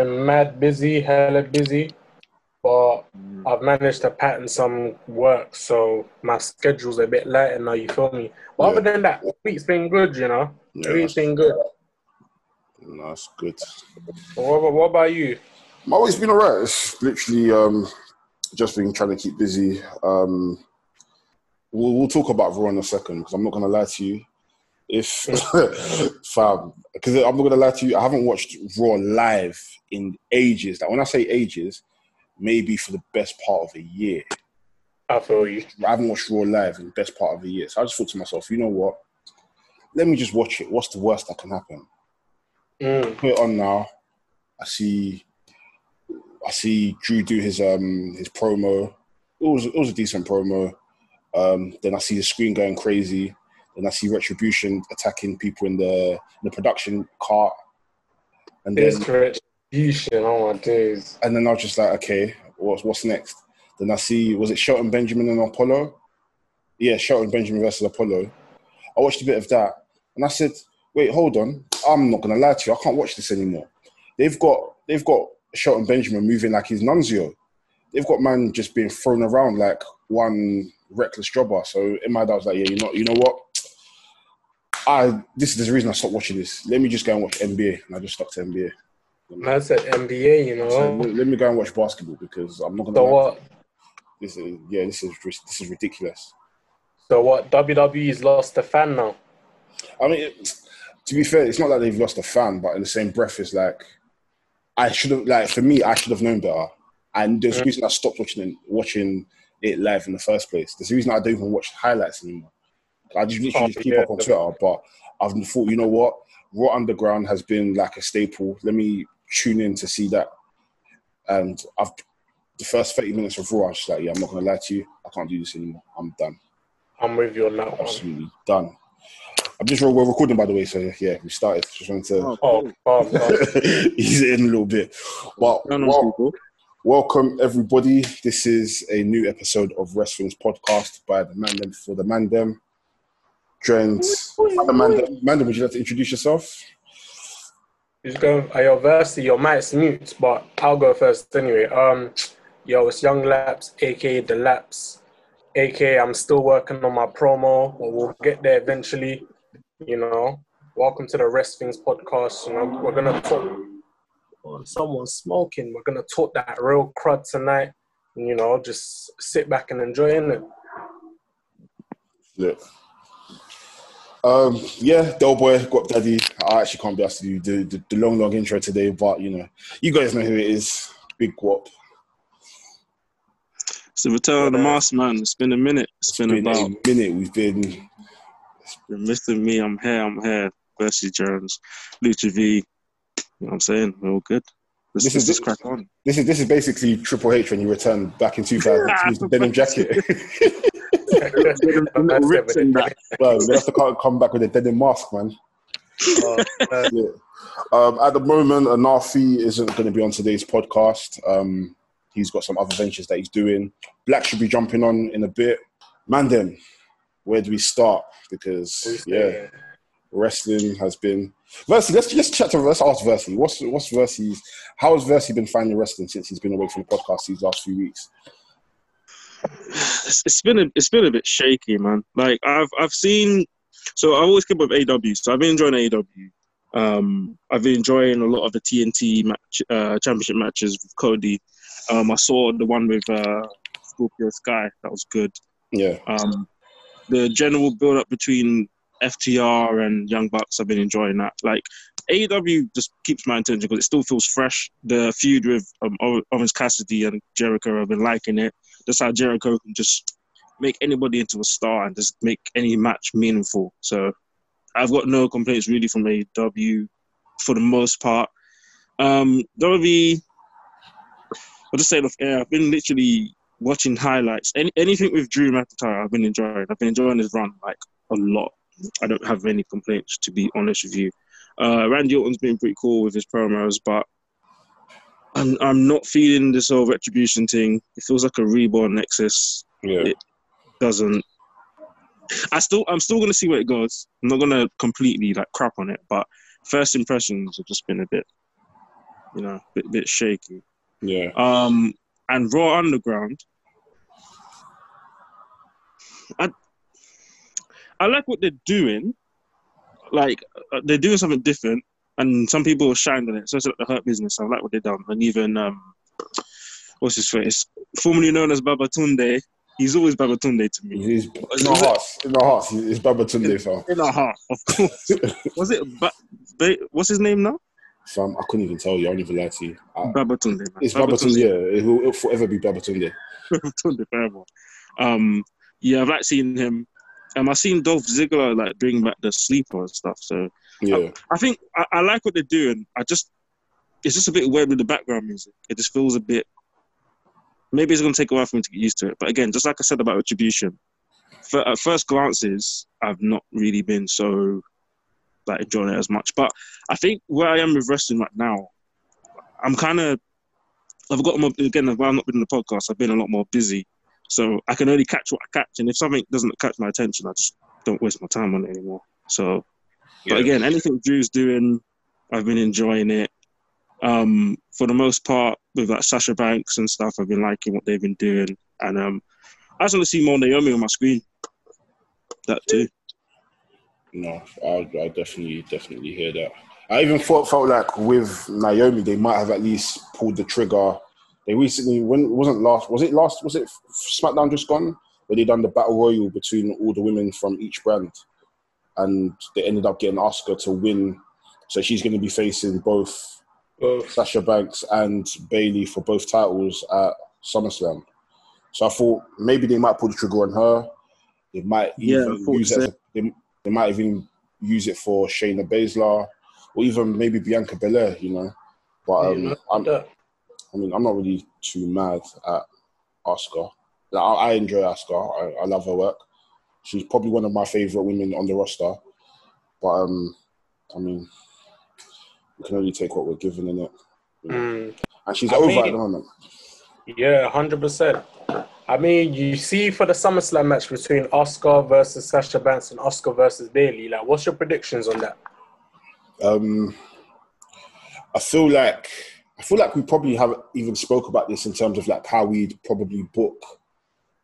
Been mad busy, hella busy, but Mm. I've managed to pattern some work, so my schedule's a bit lighter now. You feel me? But Yeah. other than that, week's been good. You know, Yeah, week's been good. that's good. What, about- what about you? My week's been alright. It's literally um, just been trying to keep busy. Um, we'll, we'll talk about Raw in a second because I'm not gonna lie to you. If fam, because I'm not gonna lie to you, I haven't watched Raw live in ages. Like when I say ages, maybe for the best part of a year. I feel you. I haven't watched Raw live in the best part of a year. So I just thought to myself, you know what? Let me just watch it. What's the worst that can happen? Mm. Put it on now. I see I see Drew do his um his promo. It was it was a decent promo. Um, then I see the screen going crazy. Then I see Retribution attacking people in the in the production cart. And then This retribution, oh my days. and then I was just like, okay, what's what's next? Then I see was it Shelton Benjamin and Apollo? Yeah, Shelton Benjamin versus Apollo. I watched a bit of that and I said, wait, hold on. I'm not gonna lie to you, I can't watch this anymore. They've got they've got Shelton Benjamin moving like he's Nunzio. They've got man just being thrown around like one reckless jobber. So in my head, I was like, yeah, you know, you know what? I this is the reason I stopped watching this. Let me just go and watch NBA, and I just stuck to NBA. Man said NBA, you know. let, let me go and watch basketball because I'm not gonna. So what? This is yeah, this is this is ridiculous. So what? WWE's lost a fan now. I mean, it, to be fair, it's not like they've lost a fan, but in the same breath, it's like I should have like for me, I should have known better. And there's a Mm. reason I stopped watching watching it live in the first place. There's a reason I don't even watch highlights anymore. I just literally Oh, just keep yeah. up on Twitter, but I've thought, you know what, Raw Underground has been like a staple. Let me tune in to see that. And I've the first 30 minutes of Raw, I was just like, yeah, I'm not gonna lie to you, I can't do this anymore. I'm done. I'm with you on that one. Absolutely done. I'm just we're recording by the way, so yeah, we started. Just wanted to Oh, oh calm oh, oh. down. ease it in a little bit. But Turn on wel- people. welcome everybody. This is a new episode of Wrestling's podcast by the Mandem for the Mandem. Joined Amanda, the Mandem. Mandem, would you like to introduce yourself? Who's going? Are your versity? Your mic's mute, but I'll go first anyway. Um, yo, it's Young Laps, aka the Laps, aka I'm still working on my promo, but we'll get there eventually. You know, welcome to the Rest Things podcast. You know, we're gonna talk. Oh, someone's smoking. We're gonna talk that real crud tonight. And, you know, just sit back and enjoy it. Look. Um, yeah, Boy, Got Daddy. I actually can't be asked to do the, the, the long, long intro today, but you know, you guys know who it is. Big Guap. It's the return of the mask, man. It's been a minute. It's It's been, been about a minute. We've been been missing me. I'm here. I'm here. Percy Jones, Lucha V. You know what I'm saying? We're all good. Let's, This let's is- just crack on. This is this is basically Triple H when you returned back in 2000 to the denim jacket. That's rips it. in that. well, we have to come- come back with a denim mask, man. Man. Yeah. Um, at the moment, Anafi isn't going to be on today's podcast. Um, he's got some other ventures that he's doing. Black should be jumping on in a bit. Mandem, where do we start? Because Who's yeah, there? wrestling has been. Versi, let's just chat to let's ask Versi. What's what's Versi's? How has Versi been finding wrestling since he's been away from the podcast these last few weeks? It's, been a it's been a bit shaky, man. Like I've I've seen. So I always keep up with AEW. So I've been enjoying AEW. Um, I've been enjoying a lot of the TNT match, uh, championship matches with Cody. Um, I saw the one with uh, Scorpio Sky. That was good. Yeah, Um, the general build up between FTR and Young Bucks, I've been enjoying that. Like AEW just keeps my attention because it still feels fresh. The feud with um, Orange Cassidy and Jericho, I've been liking it. That's how Jericho can just make anybody into a star and just make any match meaningful. So I've got no complaints really from AEW for the most part. Um, WWE, I'll just say it off air. I've been literally watching highlights. Any, anything with Drew McIntyre, I've been enjoying. I've been enjoying his run like a lot. I don't have any complaints, to be honest with you. Uh, Randy Orton's been pretty cool with his promos, but I'm, I'm not feeling this whole retribution thing. It feels like a reborn Nexus. yeah. It- Doesn't. I still, I'm still gonna see where it goes. I'm not gonna completely like crap on it, but first impressions have just been a bit you know, a bit bit shaky. Yeah. Um, and Raw Underground. I I like what they're doing. Like uh, they're doing something different, and some people shined on it. So it's like the Hurt Business. I like what they've done, and even um, what's his face, formerly known as Babatunde. He's always Babatunde to me. He's in our hearts. In our hearts, he's Babatunde, fam. In our heart, of course. Was it? Ba- ba- what's his name now? Fam, I couldn't even tell you. I don't even lie to you. I, Babatunde. man. it's Baba Tunde. Yeah, it will it'll forever be Baba Tunde. Babatunde forever. Um, yeah, I've like seeing him. Um, I've seen Dolph Ziggler like bring back the sleeper and stuff. So Yeah. I think I, I like what they're doing. I just it's just a bit weird with the background music. It just feels a bit. Maybe it's gonna take a while for me to get used to it. But again, just like I said about Retribution, for, at first glances, I've not really been so like enjoying it as much. But I think where I am with wrestling right now, I'm kind of I've got more again. While I've not been in the podcast, I've been a lot more busy, so I can only catch what I catch. And if something doesn't catch my attention, I just don't waste my time on it anymore. So Yeah. but again, anything Drew's doing, I've been enjoying it. Um, for the most part, with like Sasha Banks and stuff, I've been liking what they've been doing, and um, I just want to see more Naomi on my screen. That too. No, I, I definitely, definitely hear that. I even thought, felt like with Naomi, they might have at least pulled the trigger. They recently, when it wasn't last, was it last? Was it SmackDown just gone? Where they done the battle royal between all the women from each brand, and they ended up getting Asuka to win. So she's going to be facing both Both. Sasha Banks and Bayley for both titles at SummerSlam. So I thought maybe they might pull the trigger on her. They might Yeah, even I use it. A, they, they might even use it for Shayna Baszler or even maybe Bianca Belair. You know, but um, Yeah, I'm, I mean, I'm not really too mad at Asuka. Like, I, I enjoy Asuka. I, I love her work. She's probably one of my favorite women on the roster. But um, I mean, we can only take what we're given in it. Mm. And she's I over mean- at the moment. Yeah, hundred percent. I mean, you see for the SummerSlam match between Asuka versus Sasha Banks and Asuka versus Bayley. Like, what's your predictions on that? Um, I feel like I feel like we probably haven't even spoke about this in terms of like how we'd probably book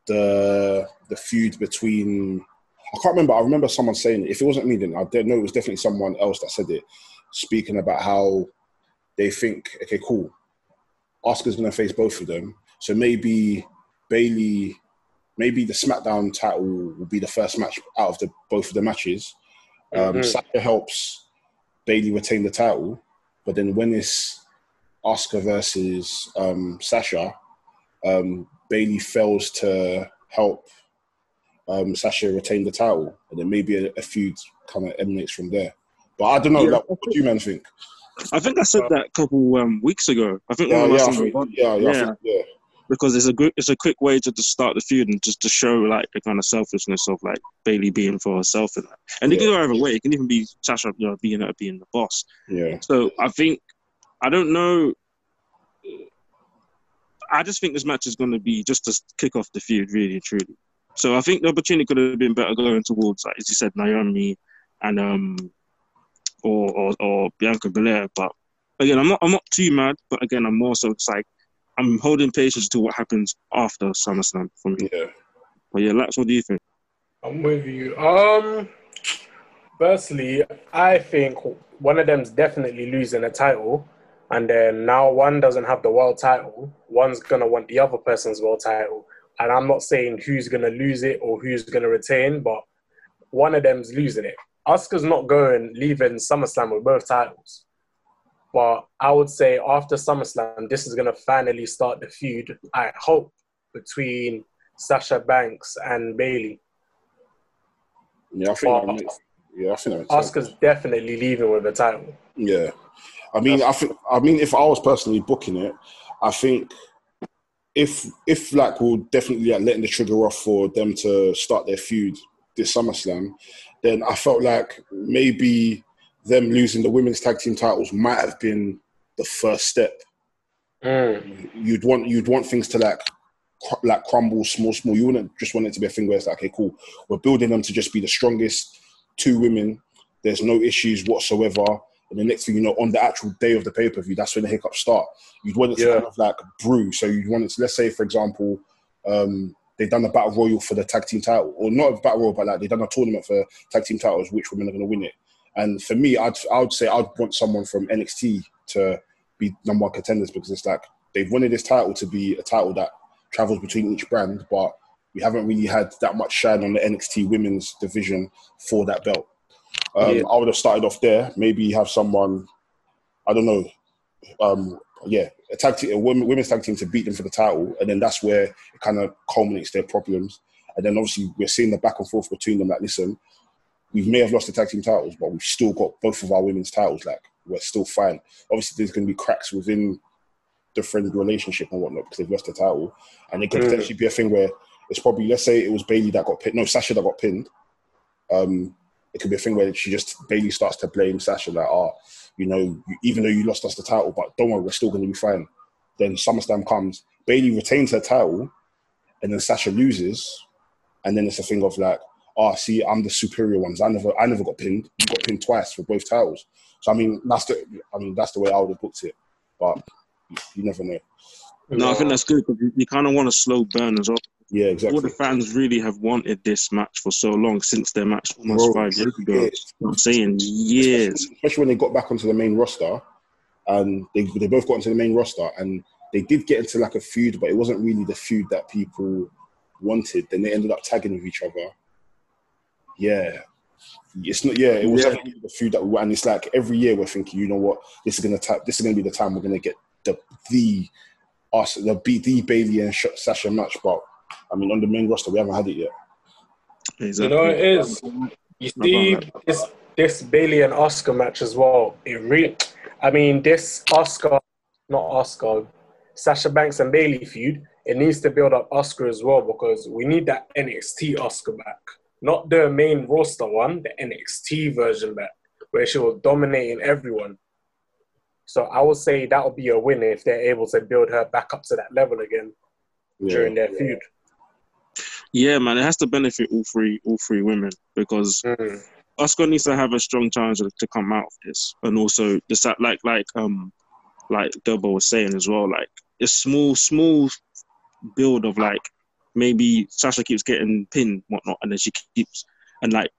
the the feud between. I can't remember. I remember someone saying. If it wasn't me, then I don't know. It was definitely someone else that said it, speaking about how they think, okay, cool. Asuka's going to face both of them, so maybe Bayley, maybe the SmackDown title will be the first match out of the both of the matches. Um, Mhm. Sasha helps Bayley retain the title, but then when it's Asuka versus um, Sasha, um, Bayley fails to help um, Sasha retain the title, and then maybe a, a feud kind of emanates from there. But I don't know. Yeah. Like, what do you men think? I think I said that a couple um, weeks ago. I think Yeah, one of yeah, think, yeah, yeah, think- yeah. because it's a good, it's a quick way to just start the feud and just to show like the kind of selfishness of like Bayley being for herself and that. And it can go either way. It can even be Sasha you know, being being the boss. yeah. So I think I don't know. I just think this match is going to be just to kick off the feud, really and truly. So I think the opportunity could have been better going towards, like as you said, Naomi and um, or or, or Bianca Belair. But again, I'm not I'm not too mad. But again, I'm more so just like I'm holding patience to what happens after SummerSlam for me. Yeah. But yeah, Lax, what do you think? I'm with you. Um, firstly, I think one of them's definitely losing a title, and then now one doesn't have the world title. One's gonna want the other person's world title, and I'm not saying who's gonna lose it or who's gonna retain, but one of them's losing it. Asuka's not going leaving SummerSlam with both titles. But I would say after SummerSlam, this is gonna finally start the feud. I hope between Sasha Banks and Bayley. Yeah, I think makes, yeah, I think that makes sense. Asuka's definitely leaving with the title. Yeah, I mean, I think, I mean, if I was personally booking it, I think if if like we're definitely like letting the trigger off for them to start their feud this SummerSlam, then I felt like maybe them losing the women's tag team titles might have been the first step. Mm. You'd want you'd want things to like cr- like crumble small small. You wouldn't just want it to be a thing where it's like, okay, cool, we're building them to just be the strongest two women. There's no issues whatsoever. And the next thing you know, on the actual day of the pay per view, that's when the hiccups start. You'd want it to Yeah. kind of like brew. So you'd want it to, let's say, for example, um, they've done a battle royal for the tag team title, or not a battle royal, but like they've done a tournament for tag team titles, which women are going to win it. And for me, I'd I would say I'd want someone from NXT to be number one contenders because it's like they've wanted this title to be a title that travels between each brand, but we haven't really had that much shine on the NXT women's division for that belt. Um, Yeah. I would have started off there. Maybe have someone, I don't know, um, yeah, a tag team, a women, women's tag team to beat them for the title, and then that's where it kind of culminates their problems. And then obviously we're seeing the back and forth between them. Like, listen, we may have lost the tag team titles, but we've still got both of our women's titles. Like, we're still fine. Obviously, there's going to be cracks within the friend relationship and whatnot because they've lost the title, and it could Mm. potentially be a thing where it's probably let's say it was Bayley that got pinned, no Sasha that got pinned. Um, it could be a thing where she just Bayley starts to blame Sasha like, oh, you know, even though you lost us the title, but don't worry, we're still going to be fine. Then SummerSlam comes, Bayley retains her title, and then Sasha loses, and then it's a thing of like, oh, see, I'm the superior ones. I never, I never got pinned. You got pinned twice for both titles. So I mean, that's the, I mean, that's the way I would have booked it. But you never know. No, I think that's good because you, kind of want a slow burn as well. Yeah, exactly. All the fans really have wanted this match for so long since their match almost Bro, five years ago. years. I'm saying years. especially when they got back onto the main roster, and they they both got into the main roster, and they did get into like a feud, but it wasn't really the feud that people wanted. Then they ended up tagging with each other. Yeah, it's not. Yeah, it wasn't really the feud that we want. And it's like every year we're thinking, you know what, this is gonna ta- this is gonna be the time we're gonna get the the us the B the Bayley and Sh- Sasha match, but I mean on the main roster we haven't had it yet. Exactly. You know it is. You see this this Bayley and Asuka match as well. It really, I mean, this Asuka, not Asuka, Sasha Banks and Bayley feud. It needs to build up Asuka as well because we need that NXT Oscar back, not the main roster one, the NXT version back, where she was dominating everyone. So I would say that would be a win if they're able to build her back up to that level again Yeah. during their feud. Yeah, man, it has to benefit all three, all three women because Mm. Asuka needs to have a strong challenger to come out of this, and also the like like um like Delbo was saying as well, like a small small build of like maybe Sasha keeps getting pinned whatnot, and then she keeps and like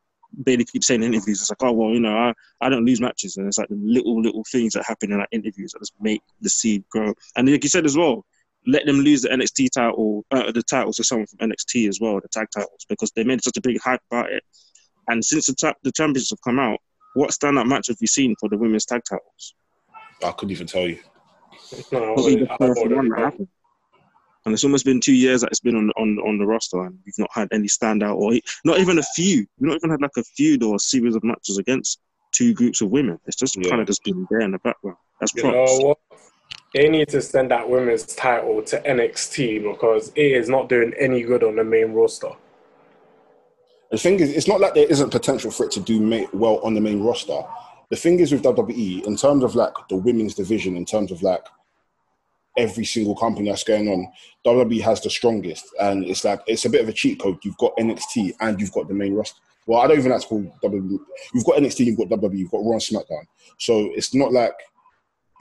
Bayley keeps saying in interviews, it's like oh well you know I, I don't lose matches, and it's like the little little things that happen in like interviews that just make the seed grow, and like you said as well. Let them lose the NXT title, uh, the titles to someone from NXT as well, the tag titles, because they made such a big hype about it. And since the, ta- the champions have come out, what standout match have you seen for the women's tag titles? I couldn't even tell you. No, Probably I first wouldn't one that know. happened. And it's almost been two years that it's been on on on the roster, and we've not had any standout or not even a feud. We've not even had like a feud or a series of matches against two groups of women. It's just Yeah. kind of just been there in the background. That's You know what? They need to send that women's title to NXT because it is not doing any good on the main roster. The thing is, it's not like there isn't potential for it to do well on the main roster. The thing is with WWE, in terms of like the women's division, in terms of like every single company that's going on, WWE has the strongest, and it's like it's a bit of a cheat code. You've got NXT and you've got the main roster. Well, I don't even like to call WWE. You've got NXT, you've got WWE, you've got Raw and SmackDown. So it's not like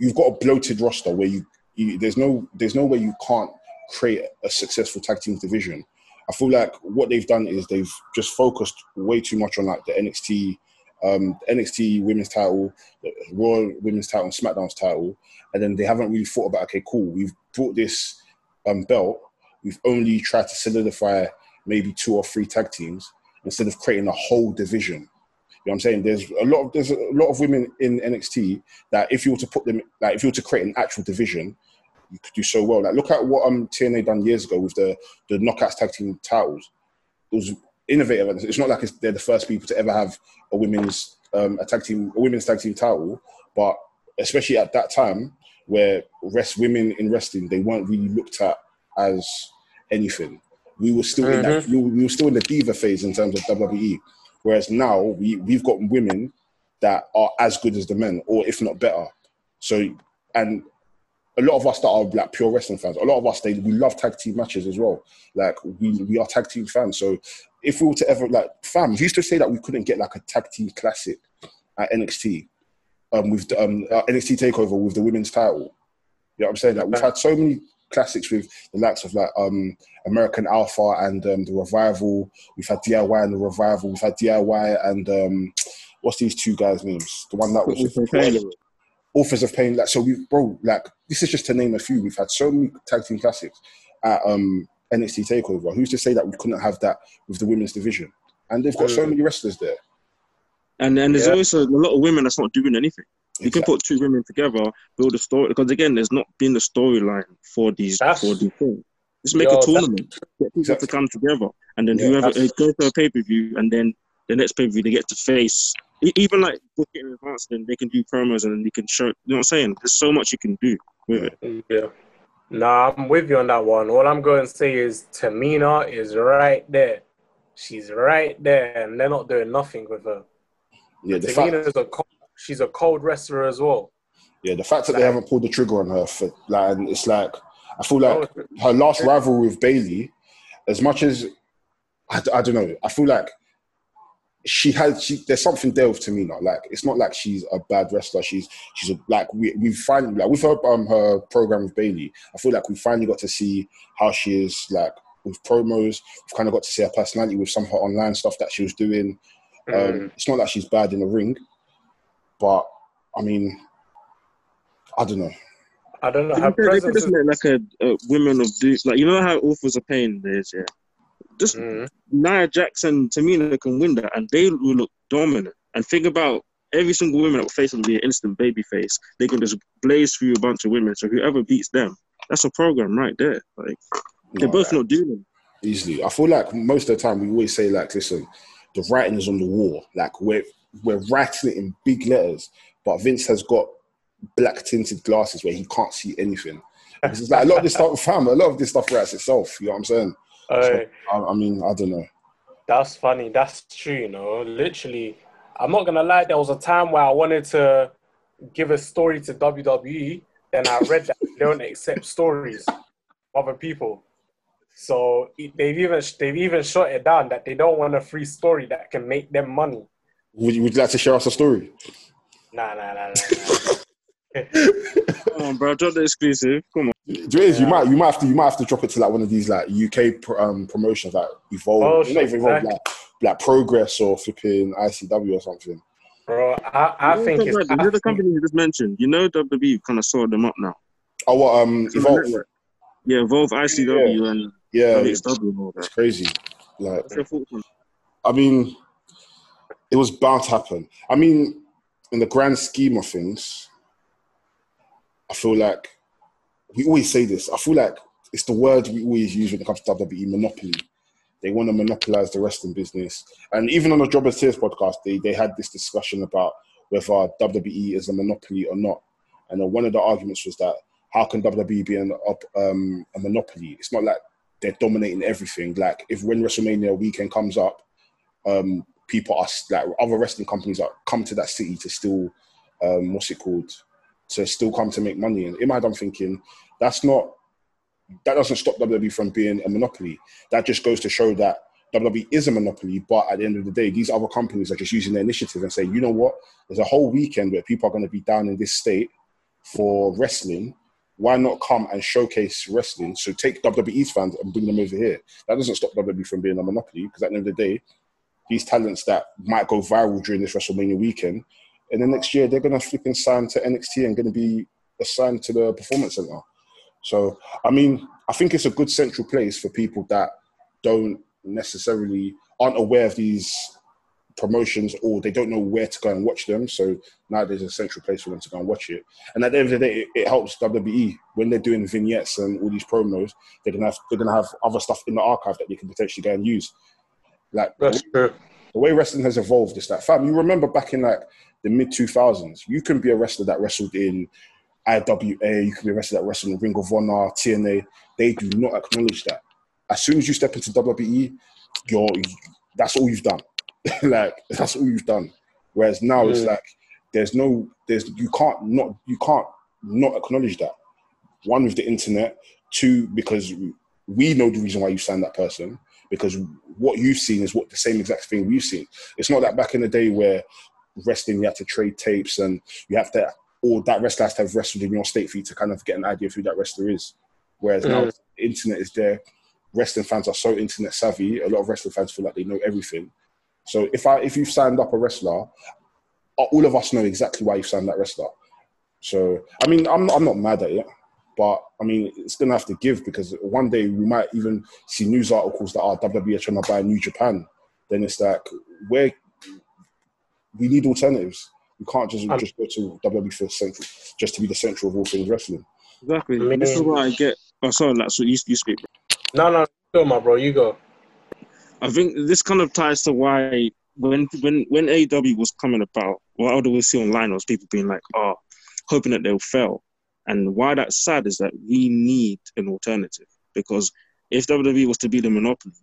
you've got a bloated roster where you, you there's no there's no way you can't create a successful tag team division. I feel like what they've done is they've just focused way too much on like the NXT, um, NXT women's title, the Raw women's title, and SmackDown's title, and then they haven't really thought about okay, cool, we've brought this um, belt, we've only tried to solidify maybe two or three tag teams instead of creating a whole division. You know what I'm saying? There's a lot of there's a lot of women in NXT that if you were to put them like if you were to create an actual division, you could do so well. Like look at what um TNA done years ago with the the knockouts tag team titles. It was innovative. It's not like it's, they're the first people to ever have a women's um, a tag team a women's tag team title, but especially at that time where rest women in wrestling they weren't really looked at as anything. We were still in that we were still in the diva phase in terms of WWE, whereas now we we've got women that are as good as the men, or if not better. So and a lot of us that are like pure wrestling fans, a lot of us they we love tag team matches as well. Like we we are tag team fans. So if we were to ever like fam, we used to say that we couldn't get like a tag team classic at NXT. um, with um, uh, NXT Takeover with the women's title. You know what I'm saying? Like we've had so many classics with the likes of like um, American Alpha and um, the Revival. We've had DIY and the Revival. We've had DIY and um, what's these two guys' names? The one that was Authors of Pain. Like so, we bro, like this is just to name a few. We've had so many tag team classics at um, NXT Takeover. Who's to say that we couldn't have that with the women's division? And they've got so Mm. many wrestlers there. And and there's Yeah. also a lot of women that's not doing anything. You can put two women together, build a story. Because again, there's not been a storyline for these That's- for these things. Just make Yo, a tournament, get people Exactly. to come together, and then Yeah, whoever that's- uh, go to a pay per view, and then the next pay per view they get to face. Even like book it in advance, then they can do promos and then they can show. You know what I'm saying? There's so much you can do with it. Yeah. Nah, I'm with you on that one. All I'm going to say is Tamina is right there. She's right there, and they're not doing nothing with her. Yeah, the fact, is a cold, she's a cold wrestler as well. yeah, the fact that they haven't pulled the trigger on her, for, like, it's like I feel like Oh, her last rivalry with Bayley, as much as I, I don't know, I feel like she had she there's something there with Tamina. Like it's not like she's a bad wrestler. She's she's a, like we we finally like with her um her program with Bayley. I feel like we finally got to see how she is like with promos. We've kind of got to see her personality with some of her online stuff that she was doing. Um, Mm. It's not like she's bad in the ring, but I mean, I don't know. I don't know. They Her they could presence just is, make like a, a women of do like you know how authors of pain is yeah. Just Mm. Nia Jackson, Tamina can win that, and they will look dominant. And think about every single woman that will face will be an instant baby face. They can just blaze through a bunch of women. So whoever beats them, that's a program right there. Like they're No, both not doing it. easily. I feel like most of the time we always say like, listen, the writing is on the wall. Like we're we're writing it in big letters, but Vince has got black tinted glasses where he can't see anything. It's like a lot of this stuff, fam, a lot of this stuff writes itself. You know what I'm saying? Uh, I, I mean, I don't know. That's funny. That's true, you know. Literally, I'm not gonna lie. There was a time where I wanted to give a story to WWE, and I read that they don't accept stories of other people. So they've even they've even shut it down that they don't want a free story that can make them money. Would you, would you like to share us a story? Nah, nah, nah, nah. nah. Come on, bro, drop the exclusive. Come on. Do you know what it is? you might you might have to you might have to drop it to like one of these like UK pro, um, promotions like Evolve, Oh, not even Evolve, exactly. like like Progress or flipping ICW or something. Bro, I, I You think the it's company- you know the company you just mentioned. You know WWE kind of sold them up now. Oh, what um It's Evolve? Yeah, Evolve, ICW, and Yeah, it's, WXW and all it's crazy. Like What's your thoughts on I mean, it was bound to happen. I mean, in the grand scheme of things, I feel like we always say this. I feel like it's the word we always use when it comes to WWE monopoly. They want to monopolize the wrestling business. And even on the Job Jobbers Tears podcast, they, they had this discussion about whether WWE is a monopoly or not. And one of the arguments was that how can WWE be an, um, a monopoly? It's not like they're dominating everything. Like if when WrestleMania weekend comes up, um, people are like other wrestling companies are come to that city to still um, what's it called to still come to make money. And in my I'm thinking that's not that doesn't stop WWE from being a monopoly. That just goes to show that WWE is a monopoly. But at the end of the day, these other companies are just using their initiative and saying, you know what, there's a whole weekend where people are going to be down in this state for wrestling. Why not come and showcase wrestling? So take WWE's fans and bring them over here. That doesn't stop WWE from being a monopoly because at the end of the day, these talents that might go viral during this WrestleMania weekend, and then next year they're gonna flipping sign to NXT and gonna be assigned to the Performance Center. So I mean, I think it's a good central place for people that don't necessarily aren't aware of these promotions or they don't know where to go and watch them. So now there's a central place for them to go and watch it. And at the end of the day, it, it helps WWE when they're doing vignettes and all these promos. They're gonna have they're gonna have other stuff in the archive that they can potentially go and use. Like That's true. the way wrestling has evolved is that fam, you remember back in like the mid two thousands, you can be a wrestler that wrestled in IWA, you can be a wrestler that wrestled in Ring of Honor, TNA. They do not acknowledge that. As soon as you step into WWE, you're that's all you've done. like that's all you've done. Whereas now it's Mm. like there's no there's you can't not you can't not acknowledge that. One with the internet, two because we know the reason why you signed that person because what you've seen is what the same exact thing we've seen. It's not that back in the day where wrestling, you had to trade tapes, and you have to or that wrestler has to have wrestled in your state for you to kind of get an idea of who that wrestler is. Whereas mm. now internet is there, wrestling fans are so internet savvy. A lot of wrestling fans feel like they know everything. So if I if you've signed up a wrestler, all of us know exactly why you've signed that wrestler. So I mean, I'm I'm not mad at it, but I mean, it's gonna have to give because one day we might even see news articles that are WWE trying to buy New Japan. Then it's like where we need alternatives. We can't just um, just go to WWE for central just to be the central of all things wrestling. Exactly. I mean, this is what I get. Oh, sorry, that's what you, you speak. No, no, go, my bro. You go. I think this kind of ties to why when when when AEW was coming about, what I would always see online was people being like, "Oh, hoping that they'll fail." And why that's sad is that we need an alternative because if WWE was to be the monopoly,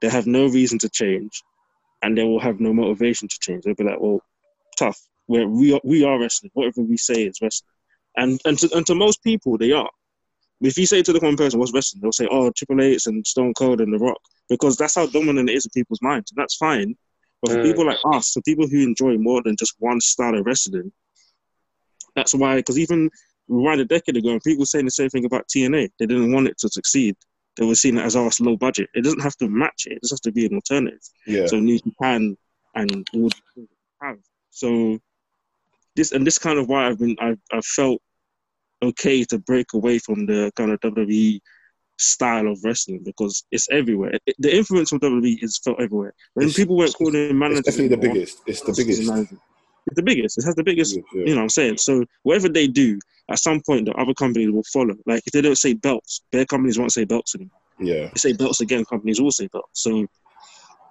they have no reason to change, and they will have no motivation to change. They'll be like, "Well, tough where we are, we are wrestling. Whatever we say is wrestling, and and to and to most people they are. If you say to the common person what's wrestling, they'll say, "Oh, Triple H and Stone Cold and The Rock," because that's how dominant it is in people's minds, and that's fine. But for mm. people like us, for people who enjoy more than just one style of wrestling, that's why. Because even right a decade ago, and people were saying the same thing about TNA, they didn't want it to succeed. They were seeing it as our oh, low budget. It doesn't have to match it. It just has to be an alternative. Yeah. So New Japan and would have. So this and this kind of why I've been I've, I've felt okay to break away from the kind of WWE style of wrestling because it's everywhere. It, the influence of WWE is felt everywhere. When it's, people weren't calling managers, it's definitely the biggest. It's the biggest. It's the biggest. It has the biggest. Yeah. You know, what I'm saying. So whatever they do, at some point, the other companies will follow. Like if they don't say belts, their companies won't say belts anymore. Yeah. They say belts again, companies will say belts. So,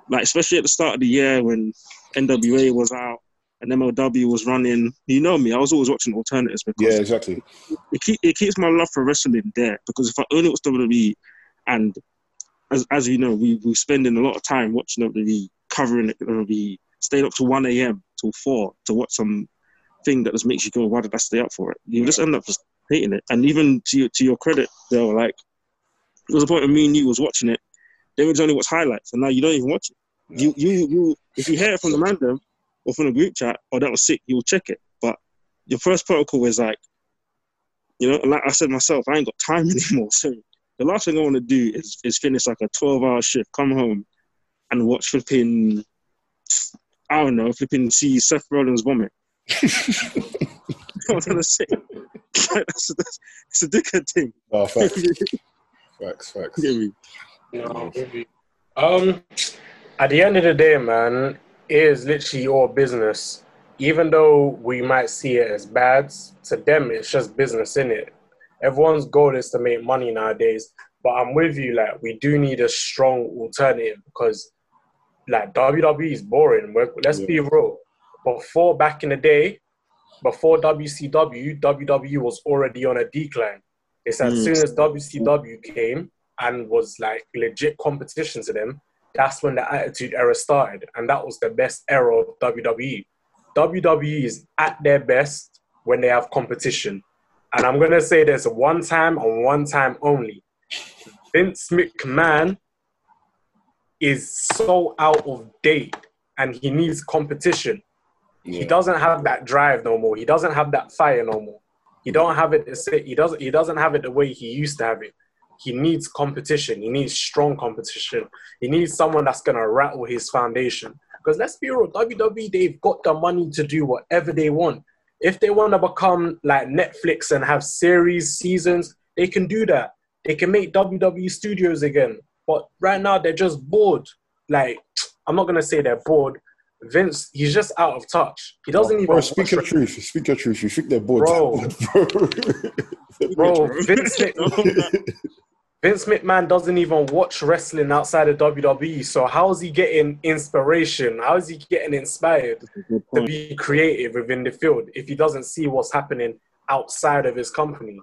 like especially at the start of the year when NWA was out, and MLW was running. You know me, I was always watching alternatives because yeah, exactly. It, keep, it keeps my love for wrestling there because if I only watch WWE, and as as you know, we we spending a lot of time watching WWE, covering it, WWE, staying up to one a.m. till four to watch some thing that just makes you go, why did I stay up for it? You yeah. just end up just hating it. And even to your, to your credit, they were like, there was a point when me and you was watching it. They would only watch highlights, and now you don't even watch it. You, you, you, if you hear it from the man, them, or from a group chat, or oh, that was sick, you'll check it. But your first protocol is like, you know, like I said myself, I ain't got time anymore. So the last thing I want to do is, is finish like a 12 hour shift, come home and watch flipping, I don't know, flipping see Seth Rollins vomit. I was gonna say, that's, that's, it's a dickhead thing. Oh, facts. facts, facts. No, um, at the end of the day, man, is literally all business. Even though we might see it as bad, to them it's just business in it. Everyone's goal is to make money nowadays. But I'm with you, like we do need a strong alternative because like WWE is boring. let's yeah. be real. Before back in the day, before WCW, WWE was already on a decline. It's as mm. soon as WCW came and was like legit competition to them, that's when the Attitude Era started, and that was the best era of WWE. WWE is at their best when they have competition, and I'm gonna say there's one time and one time only. Vince McMahon is so out of date, and he needs competition. Yeah. He doesn't have that drive no more. He doesn't have that fire no more. He don't have it. He doesn't. He doesn't have it the way he used to have it he needs competition. He needs strong competition. He needs someone that's gonna rattle his foundation. Because let's be real, WWE they've got the money to do whatever they want. If they want to become like Netflix and have series seasons, they can do that. They can make WWE studios again. But right now they're just bored. Like I'm not gonna say they're bored. Vince, he's just out of touch. He doesn't even. Bro, speak your truth. Speak your truth. You think they're bored, bro? bro, Vince, Vince McMahon doesn't even watch wrestling outside of WWE. So how is he getting inspiration? How is he getting inspired to be creative within the field if he doesn't see what's happening outside of his company?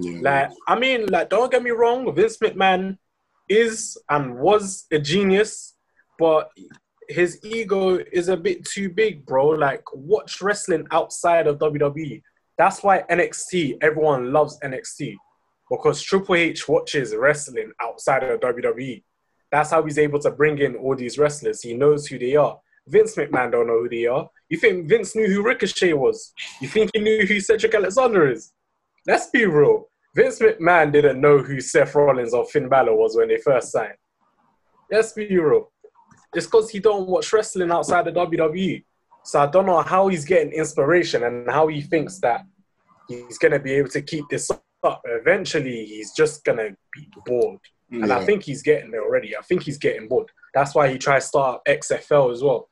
Yeah. Like, I mean, like, don't get me wrong, Vince McMahon is and was a genius, but his ego is a bit too big, bro. Like, watch wrestling outside of WWE. That's why NXT, everyone loves NXT because Triple H watches wrestling outside of WWE. That's how he's able to bring in all these wrestlers. He knows who they are. Vince McMahon don't know who they are. You think Vince knew who Ricochet was? You think he knew who Cedric Alexander is? Let's be real. Vince McMahon didn't know who Seth Rollins or Finn Balor was when they first signed. Let's be real. It's because he don't watch wrestling outside the WWE. So I don't know how he's getting inspiration and how he thinks that he's gonna be able to keep this up. Eventually, he's just gonna be bored, and I think he's getting there already. I think he's getting bored. That's why he tries to start XFL as well.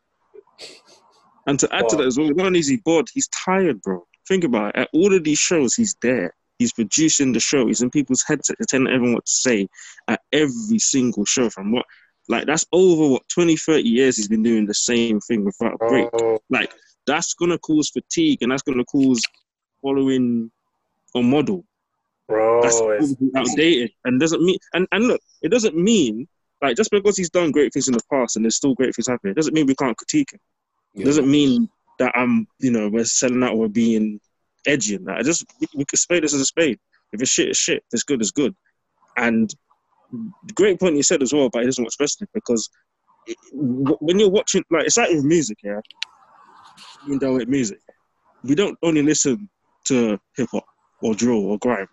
And to add to that as well, not only is he bored, he's tired, bro. Think about it. At all of these shows, he's there. He's producing the show. He's in people's headsets, telling everyone what to say at every single show. From what, like, that's over what 20, 30 years he's been doing the same thing without a break. Oh, Like, that's gonna cause fatigue, and that's gonna cause following a model. bro, That's it's, outdated, and doesn't mean. And and look, it doesn't mean like just because he's done great things in the past and there's still great things happening, it doesn't mean we can't critique him. It doesn't mean that I'm, you know, we're selling out or being edgy and that. I just we, can spade this as a spade. If it's shit, it's shit. If it's good, it's good. And the great point you said as well, but he doesn't watch wrestling because it, when you're watching, like it's like with music, yeah. Even though with music, we don't only listen to hip hop or drill or grime.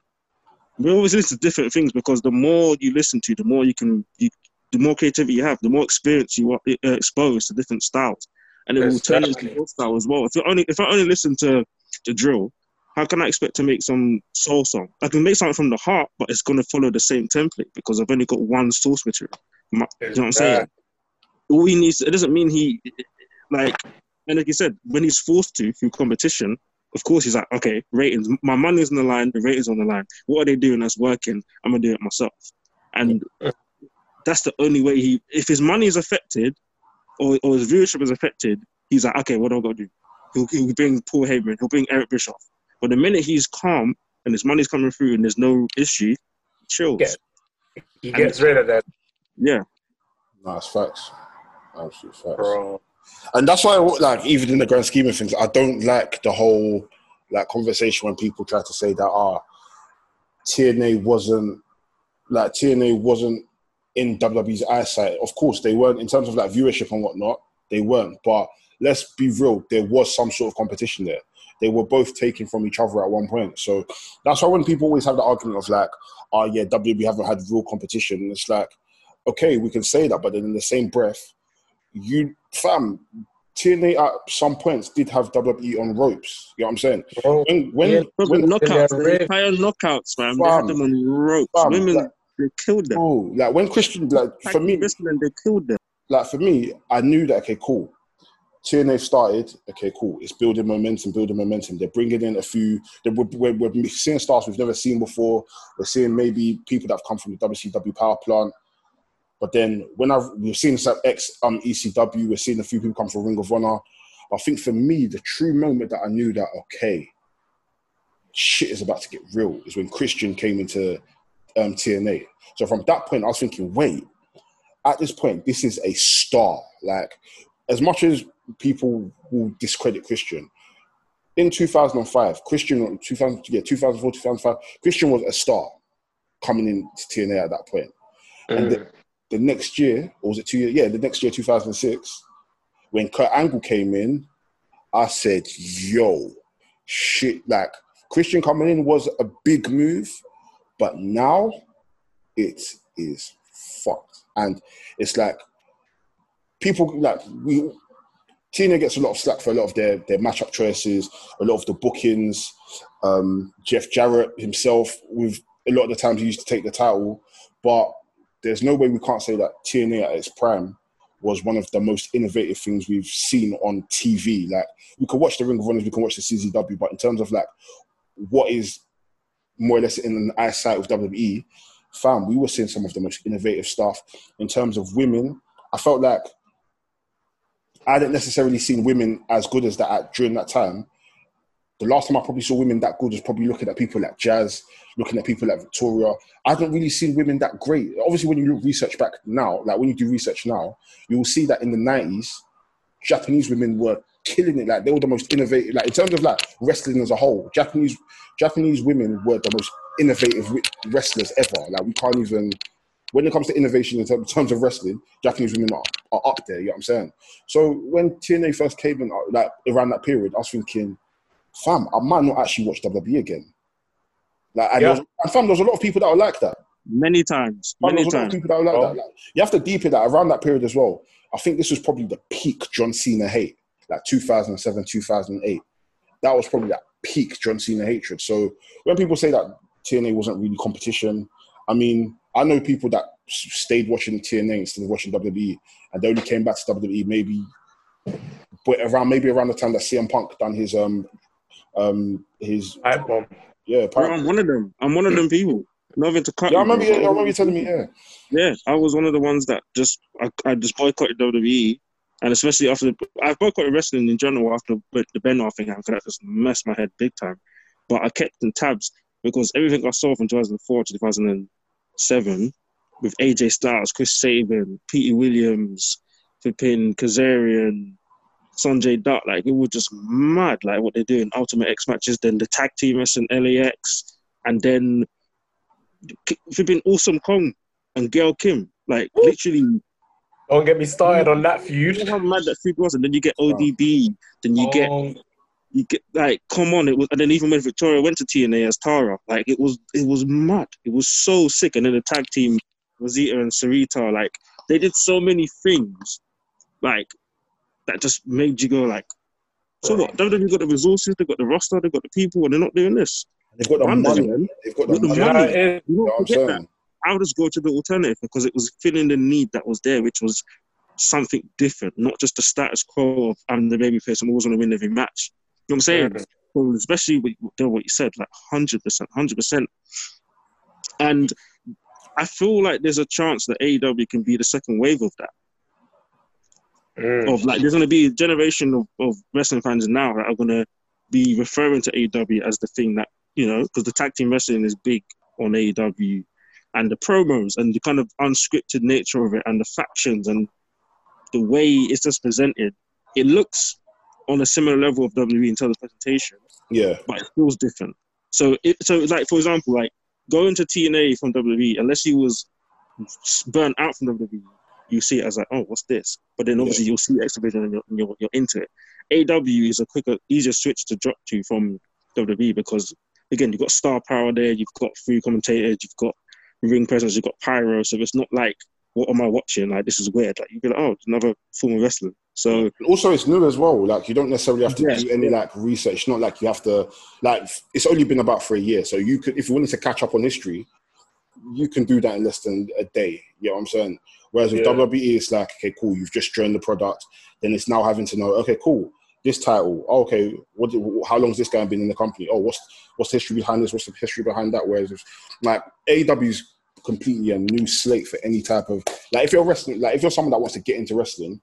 We always listen to different things because the more you listen to, the more you can, you, the more creativity you have, the more experience you are uh, exposed to different styles, and it will turn into your style as well. If you only if I only listen to to drill, how can I expect to make some soul song? I can make something from the heart, but it's going to follow the same template because I've only got one source material. My- you know what I'm saying? All he needs, it doesn't mean he, like, and like you said, when he's forced to through competition, of course he's like, okay, ratings, my money's on the line, the ratings on the line. What are they doing that's working? I'm gonna do it myself. And that's the only way he, if his money is affected or, or his viewership is affected, he's like, okay, what do I got to do? He'll, he'll bring Paul Heyman, he'll bring Eric Bischoff. But the minute he's calm and his money's coming through and there's no issue, he chills. Yeah. He gets rid of that, Yeah. No, it's facts. Absolute facts. bro. And that's why, like, even in the grand scheme of things, I don't like the whole like conversation when people try to say that ah, TNA wasn't like TNA wasn't in WWE's eyesight. Of course, they weren't in terms of like viewership and whatnot. They weren't, but let's be real. There was some sort of competition there. They were both taken from each other at one point. So that's why when people always have the argument of like, oh yeah, WWE haven't had real competition. It's like, okay, we can say that, but then in the same breath, you fam TNA at some points did have WWE on ropes. You know what I'm saying? Bro, When when, Yeah, when knockouts, the entire knockouts, man, they Fam. had them on ropes. Fam, Women, like- they killed them. oh, like when Christian like for me wrestling, they killed them. like for me, I knew that okay, cool. TNA started, okay, cool. It's building momentum, building momentum. They're bringing in a few. We're, we're, we're seeing stars we've never seen before. We're seeing maybe people that have come from the WCW power plant. But then when I've we've seen some ex um, ECW, we're seeing a few people come from Ring of Honor. I think for me, the true moment that I knew that okay, shit is about to get real is when Christian came into um, TNA. So from that point, I was thinking, wait, at this point, this is a star. Like, as much as people will discredit Christian, in 2005, Christian, 2000, yeah, 2004, 2005, Christian was a star coming into TNA at that point. And the, uh. the next year, or was it two years? Yeah, the next year, 2006, when Kurt Angle came in, I said, yo, shit, like, Christian coming in was a big move, but now it is fucked. And it's like people like we TNA gets a lot of slack for a lot of their their matchup choices, a lot of the bookings. Um, Jeff Jarrett himself, with a lot of the times he used to take the title, but there's no way we can't say that TNA at its prime was one of the most innovative things we've seen on TV. Like we can watch the Ring of Honor, we can watch the CZW, but in terms of like what is more or less in eyesight of WWE, fam, we were seeing some of the most innovative stuff in terms of women. I felt like I hadn't necessarily seen women as good as that at, during that time. The last time I probably saw women that good was probably looking at people like Jazz, looking at people like Victoria. I haven't really seen women that great. Obviously, when you look research back now, like when you do research now, you will see that in the 90s, Japanese women were killing it. Like they were the most innovative. Like in terms of like wrestling as a whole, Japanese Japanese women were the most innovative wrestlers ever. Like we can't even when it comes to innovation in terms of wrestling, Japanese women are are up there. You know what I'm saying? So when TNA first came in, uh, like around that period, I was thinking, fam, I might not actually watch WWE again. Like, and, Yeah. there was, and fam, there's a lot of people that were like that. Many times, Fam, many there a lot of times. people that were like Oh. that. Like, you have to deep it that around that period as well. I think this was probably the peak John Cena hate, like 2007, 2008. That was probably that peak John Cena hatred. So when people say that TNA wasn't really competition, I mean, I know people that stayed watching TNA instead of watching WWE, and they only came back to WWE maybe, but around maybe around the time that CM Punk done his um um his Hype bomb. yeah. Bro, Pipe. I'm one of them. I'm one of them people. Nothing to cut. Yeah, I remember. bro. Yeah, I remember you telling me. Yeah, Yeah, I was one of the ones that just I, I just boycotted WWE, and especially after I boycotted wrestling in general after the the Benoit thing happened. 'cause That just messed my head big time. But I kept in tabs because everything I saw from 2004 to 2007 with AJ Styles, Chris Sabin, Petey Williams, Flipping Kazarian, Sanjay Dutt, like it was just mad. Like what they do in Ultimate X matches, then the tag team and LAX, and then flipping Awesome Kong and Gail Kim. Like literally, Don't get me started on that you feud. know how mad that feud was, and then you get ODB, then you get you get like come on, it was, and then even when Victoria went to TNA as Tara, like it was it was mad. It was so sick, and then the tag team Rosita and Sarita, like they did so many things, like that just made you go like. So what? WWE got the resources, they got the roster, they got the people, and they're not doing this. they've got the Wonders, money. man. They've got the With the money. you money. it, You You know don't what I'm forget that. I would just go to the alternative because it was filling the need that was there, which was something different, not just the status quo of I'm the babyface, I'm always going to win every match. You know what I'm saying? So especially with with what you said, like hundred percent, hundred percent. And I feel like there's a chance that AEW can be the second wave of that. mm, Of like, there's going to be a generation of, of wrestling fans now that are going to be referring to AEW as the thing that you know, because the tag team wrestling is big on AEW, and the promos and the kind of unscripted nature of it, and the factions and the way it's just presented, it looks on a similar level of WWE in terms of presentation Yeah, but it feels different. So, it, so like for example, like going to TNA from WWE, unless you was burnt out from WWE, you see it as like, oh, what's this? But then obviously you'll see X Division and you're, you're you're into it. AW is a quicker, easier switch to drop to from WWE because again, you've got star power there, you've got free commentators, you've got ring presence, you've got pyro. So it's not like, what am I watching? Like this is weird. Like you'd be like, oh, another form of wrestling. So also it's new as well. Like you don't necessarily have to Yeah. do any like research. Not like you have to like. It's only been about for a year, so you could, if you wanted to catch up on history, you can do that in less than a day. You know what I'm saying? Whereas with Yeah. WWE, it's like, okay, cool, you've just joined the product. Then it's now having to know, okay, cool, this title, oh, okay, what? How long has this guy been in the company? Oh, what's what's the history behind this? What's the history behind that? Whereas it's like AEW's completely a new slate for any type of like if you're wrestling, like if you're someone that wants to get into wrestling.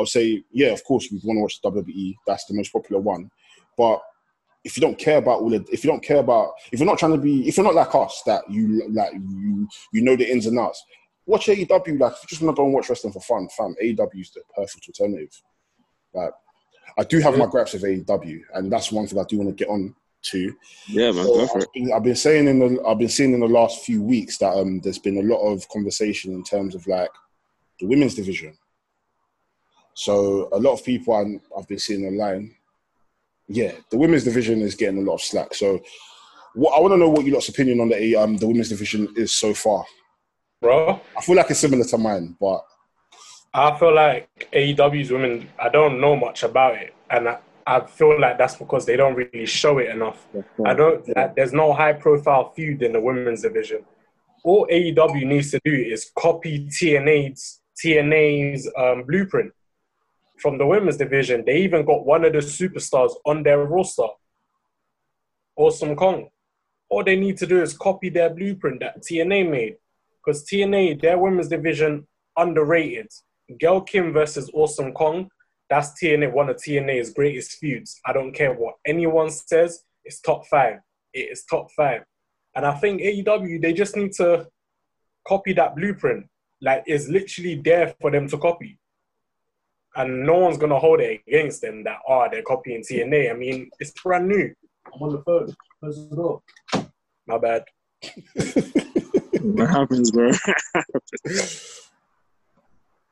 I would say, yeah, of course, we want to watch WWE. That's the most popular one. But if you don't care about all of, if you don't care about, if you're not trying to be, if you're not like us, that you like you you know the ins and outs, watch AEW. Like, if you just want to go and watch wrestling for fun, fam, AEW is the perfect alternative. Like, I do have my gripes with AEW, and that's one thing I do want to get on to. yeah, man, So go for it. I've, been, I've been saying in the I've been seeing in the last few weeks that um there's been a lot of conversation in terms of like the women's division. So a lot of people I'm, I've been seeing online, yeah, the women's division is getting a lot of slack. So what I want to know what your lot's opinion on the um the women's division is so far. bro. I feel like it's similar to mine, but I feel like AEW's women, I don't know much about it. And I, I feel like that's because they don't really show it enough. I don't, like, there's no high profile feud in the women's division. All AEW needs to do is copy TNA's, TNA's um, blueprint from the women's division. They even got one of the superstars on their roster, Awesome Kong. All they need to do is copy their blueprint that TNA made. Because TNA, their women's division, underrated. Gail Kim versus Awesome Kong, that's TNA, one of TNA's greatest feuds. I don't care what anyone says, it's top five. It is top five. And I think AEW, they just need to copy that blueprint. Like, it's literally there for them to copy. And no one's going to hold it against them that, oh, they're copying TNA. I mean, it's brand new. I'm on the phone. Close the door. My bad. What happens, bro?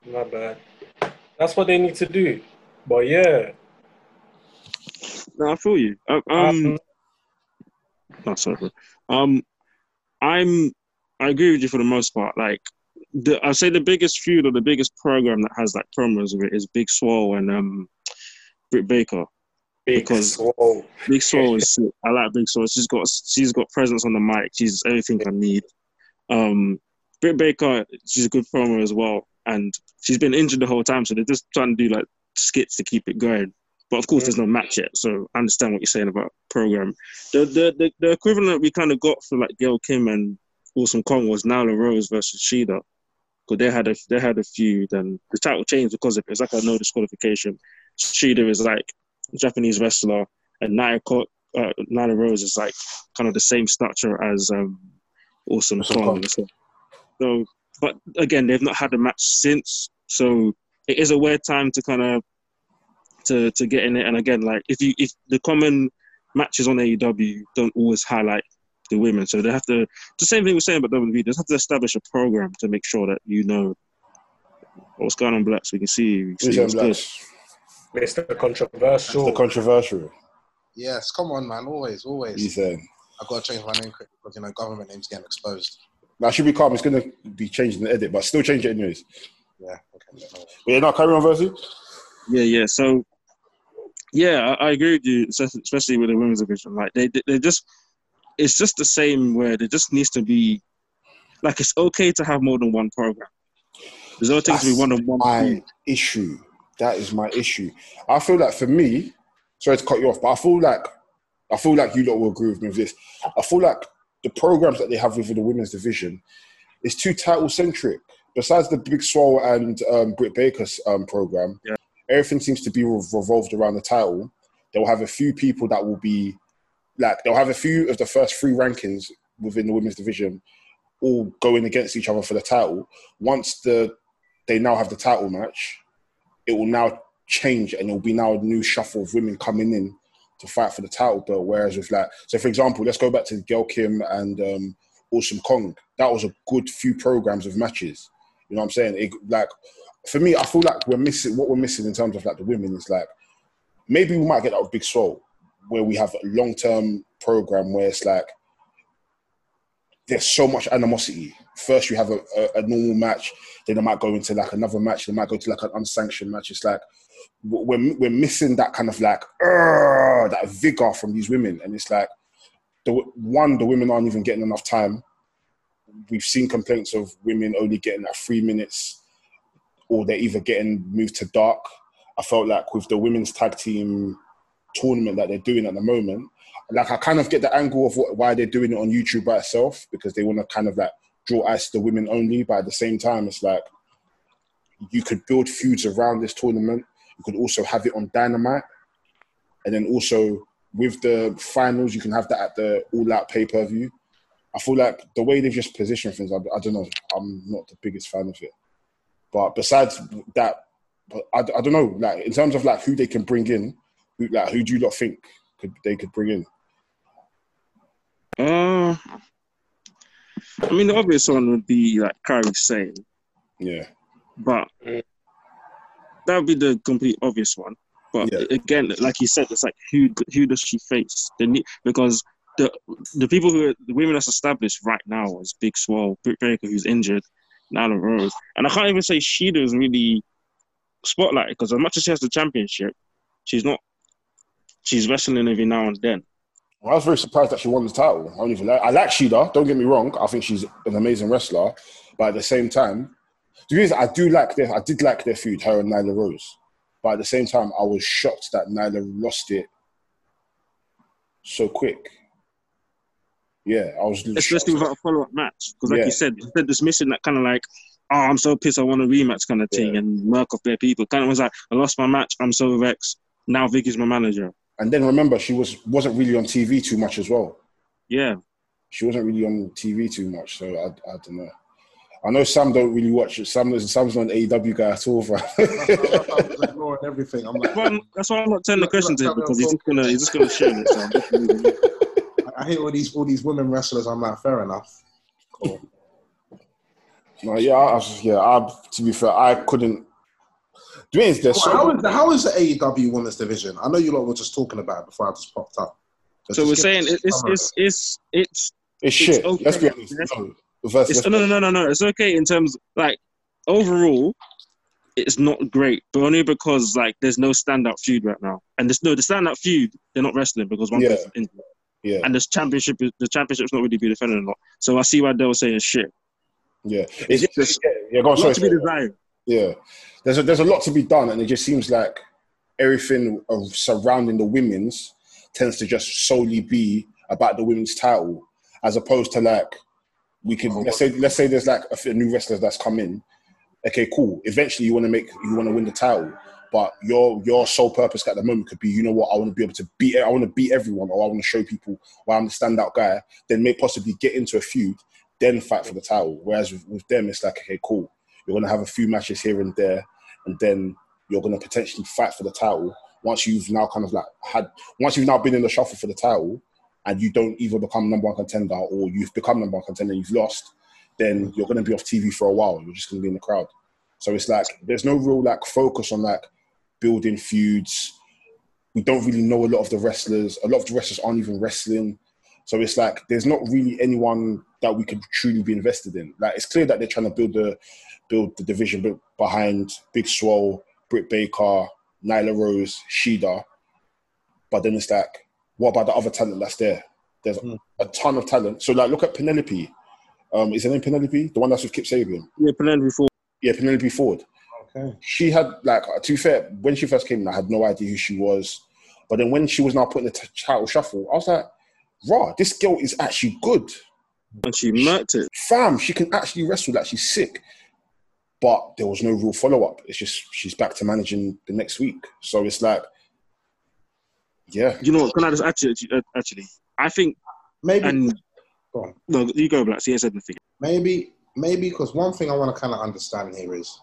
My bad. That's what they need to do. But yeah, No, I feel you. Uh, Um, Um, no, sorry. Um, I'm. I agree with you for the most part. Like, the I'd say the biggest feud or the biggest program that has like promos of it is Big Swole and um, Britt Baker. big Because- swole. Big Swole is. sick. I like Big Swole. She's got. She's got presence on the mic. She's everything I need. Um, Britt Baker. She's a good promo as well, and she's been injured the whole time. So they're just trying to do like skits to keep it going. But of course, there's no match yet, so I understand what you're saying about program. The the the, the equivalent we kind of got for like Gail Kim and Awesome Kong was Nyla Rose versus Shida, because they had a they had a feud and the title changed because of it. It's like a no disqualification. Shida is like a Japanese wrestler, and Co- uh, Nyla Rose is like kind of the same stature as um, Awesome Kong. So, but again, they've not had a match since, so it is a weird time to kind of to to get in it. And again, like if you if the common matches on AEW don't always highlight the women, so they have to. The same thing we're saying about WWE. They just have to establish a program to make sure that you know what's going on, Black, so we can see. We can Who's see them what's good. blacks? Mr. Controversial. The controversial. Yes, come on, man. Always, always. He's saying. I've got to change my name quick because you know government names getting exposed. Now, should be calm. It's going to be changed in the edit, but still change it anyways. Yeah. Okay. But yeah, no, carry on, Versi. Yeah, yeah. So, yeah, I, I agree with you, especially- especially with the women's division. Like they, they just, it's just the same where there just needs to be, like, it's okay to have more than one program. There's no things to be one on one. my issue. That is my issue. I feel like for me, sorry to cut you off, but I feel like I feel like you lot will agree with me with this. I feel like the programs that they have within the women's division is too title centric. Besides the Big Swole and um, Britt Baker's um, program, Yeah. everything seems to be revolved around the title. They'll have a few people that will be like they'll have a few of the first three rankings within the women's division all going against each other for the title. Once the they now have the title match, it will now change and it will be now a new shuffle of women coming in to fight for the title belt. Whereas with like, so for example, let's go back to Gail Kim and um, Awesome Kong. That was a good few programs of matches. You know what I'm saying? It, like for me, I feel like we're missing what we're missing in terms of like the women is like maybe we might get that with Big Swole, where we have a long term program where it's like there's so much animosity. First, you have a, a, a normal match, then they might go into like another match. They might go to like an unsanctioned match. It's like we're we're missing that kind of like that vigor from these women, and it's like the one the women aren't even getting enough time. We've seen complaints of women only getting like three minutes, or they're either getting moved to dark. I felt like with the women's tag team tournament that they're doing at the moment, like I kind of get the angle of what, why they're doing it on YouTube by itself because they want to kind of like draw eyes to the women only. But at the same time, it's like you could build feuds around this tournament. You could also have it on Dynamite, and then also with the finals, you can have that at the All Out pay per view. I feel like the way they've just positioned things, I, I don't know. I'm not the biggest fan of it. But besides that, I, I don't know. Like in terms of like who they can bring in, who, like who do you not think could they could bring in? Uh, I mean, the obvious one would be like Kairi Sane, Yeah, but that would be the complete obvious one. But Yeah. again, like you said, it's like who who does she face? The because the the people who are, the women that's established right now is Big Swole, Britt Baker, who's injured, Nyla Rose, and I can't even say Shida is really spotlight because as much as she has the championship, she's not. She's wrestling every now and then. well, I was very surprised that she won the title. I don't even like. I like Shida. Don't get me wrong. I think she's an amazing wrestler, but at the same time, the reason I do like their. I did like their feud, her and Nyla Rose. But at the same time, I was shocked that Nyla lost it so quick. Yeah, I was especially without a follow up match. Because, like Yeah. you said, instead of dismissing that kind of like, oh, I'm so pissed, I want a rematch kind of thing, Yeah. and murk off their people. Kind of was like, I lost my match, I'm so vexed. Now Vickie's my manager. And then remember, she was wasn't really on TV too much as well. Yeah, She wasn't really on TV too much, so I, I don't know. I know Sam don't really watch it. Sam Sam's not an AEW guy at all, bro. I was ignoring everything. I'm like, that's why I'm, that's why I'm not turning the question to him because he's just gonna he's just gonna share it. So I'm just leaving it. I hate all these all these women wrestlers. I'm like, fair enough. Cool. no, yeah, I, I yeah. I, to be fair, I couldn't. Dwayne's there's so how, is the, how is the AEW women's division? I know you lot were just talking about it before I just popped up. So we're saying us a it- it's it's it's it's it's shit. okay. Let's be honest. No, versus, It's, no, no, no, no, no. It's okay in terms like overall, it's not great, but only because like there's no standout feud right now, and there's no the standout feud. They're not wrestling because one Yeah. person's injured, Yeah, and this championship is the championship's not really being defended a lot. So I see why they were saying shit. yeah. It's It's just yeah. yeah go on, Not sorry, to be desired. Yeah, there's a, there's a lot to be done, and it just seems like everything surrounding the women's tends to just solely be about the women's title, as opposed to like we could oh. let's say let's say there's like a, new wrestlers that's come in. Okay, cool. Eventually, you want to make you want to win the title, but your your sole purpose at the moment could be, you know what, I want to be able to beat I want to beat everyone, or I want to show people why I'm the standout guy. Then may possibly get into a feud, then fight for the title. Whereas with, with them, it's like okay, cool. You're going to have a few matches here and there, and then you're going to potentially fight for the title. Once you've now kind of like had, once you've now been in the shuffle for the title, and you don't either become number one contender or you've become number one contender and you've lost, then you're going to be off TV for a while. You're just going to be in the crowd. So it's like there's no real like focus on like building feuds. We don't really know a lot of the wrestlers. A lot of the wrestlers aren't even wrestling. So it's like there's not really anyone that we could truly be invested in. Like it's clear that they're trying to build the build the division behind Big Swole, Britt Baker, Nyla Rose, Shida. But then it's like, what about the other talent that's there? There's Hmm. a ton of talent. So like, look at Penelope. Um, is her name Penelope? The one that's with Kip Sabian. Yeah, Penelope Ford. Yeah, Penelope Ford. Okay. She had like to be fair, when she first came in, I had no idea who she was. But then when she was now putting the t- title shuffle, I was like, "Raw, this girl is actually good, and she murked it. fam. She can actually wrestle. Like she's sick." But there was no real follow up. It's just she's back to managing the next week. So it's like, yeah, You know what? Can I just actually, actually, I think, Maybe. and go on. no, you go, Black. See, I said nothing. Maybe, maybe because one thing I want to kind of understand here is,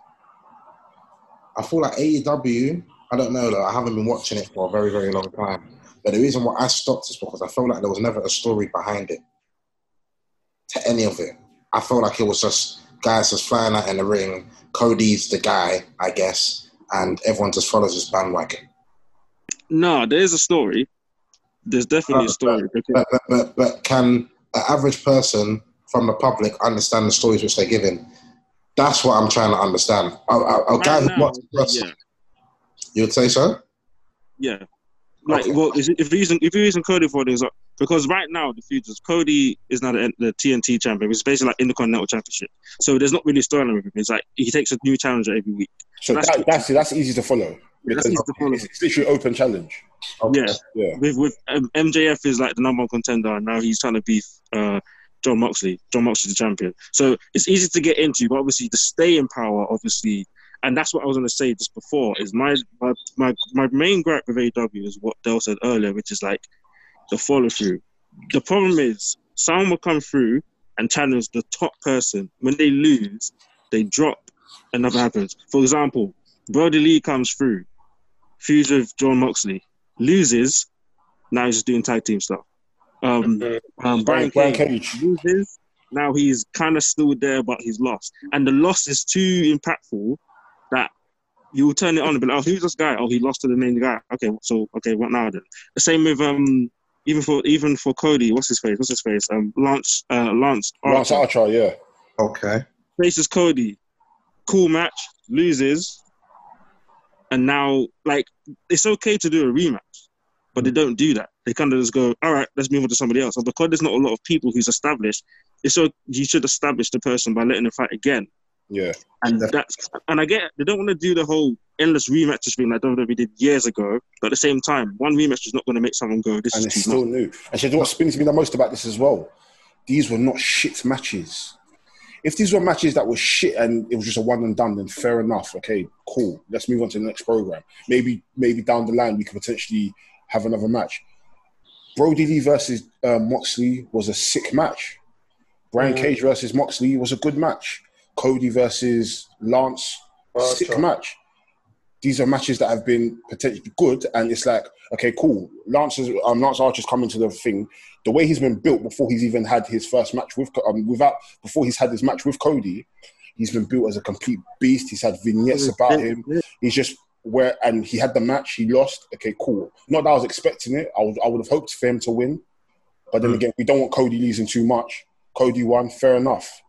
I feel like AEW. I don't know though. I haven't been watching it for a very, very long time. But the reason why I stopped is because I felt like there was never a story behind it. To any of it, I felt like it was just guys just flying out in the ring. Cody's the guy, I guess, and everyone just follows his bandwagon. No, there is a story. There's definitely a uh, story. because- But, but, but, but can an average person from the public understand the stories which they're given? That's what I'm trying to understand. A, a, a guy who watches wrestling, you would say so? yeah. Like, Okay. well, if you're using if you're using Cody for this, because right now the is Cody is now the, the TNT champion. It's basically like Intercontinental Championship. So there's not really storyline with him. It's like he takes a new challenger every week. so That's that, that's that's easy to follow. That's easy to follow. It's, literally open challenge. Yeah, Yeah, with with um, MJF is like the number one contender, and now he's trying to beat uh, Jon Moxley. Jon Moxley's the champion, so it's easy to get into. But obviously, the staying power, obviously, and that's what I was going to say just before. Is my my my, my main gripe with AW is what Dell said earlier, which is like the follow through. The problem is someone will come through and challenge the top person. When they lose, they drop, and nothing happens. For example, Brodie Lee comes through, feuds with Jon Moxley, loses. Now he's just doing tag team stuff. Um, um, Brian, Brian Cage Cage. loses. Now he's kind of still there, but he's lost. And the loss is too impactful that you will turn it on and be like, oh, who's this guy? Oh, he lost to the main guy. Okay, so okay, what now then? The same with um, even for even for Cody, what's his face? What's his face? Um, Lance, uh, Lance, Lance Archer Archer, yeah. Okay. faces Cody. Cool match, loses, and now like it's okay to do a rematch, but they don't do that. They kind of just go, all right, let's move on to somebody else. And because there's not a lot of people who's established, it's so you should establish the person by letting them fight again. Yeah, And Definitely. that's and I get they don't want to do the whole endless rematches thing like WWE did years ago. But at the same time, one rematch is not going to make someone go, this and is it's too still much. new. And she said what spins me the most about this as well. These were not shit matches. If these were matches that were shit and it was just a one and done, then fair enough. Okay, cool. Let's move on to the next program. Maybe, maybe down the line we could potentially have another match. Brodie Lee versus uh, Moxley was a sick match. Brian Mhm. Cage versus Moxley was a good match. Cody versus Lance, sick Archer. match. These are matches that have been potentially good, and it's like, okay, cool. Lance, is, um, Lance Archer's coming to the thing. The way he's been built before he's even had his first match with, um, without before he's had his match with Cody, He's been built as a complete beast. He's had vignettes about him. He's just where and he had the match. He lost. Okay, cool. Not that I was expecting it. I would I would have hoped for him to win, but then Mm. again, we don't want Cody losing too much. Cody won. Fair enough.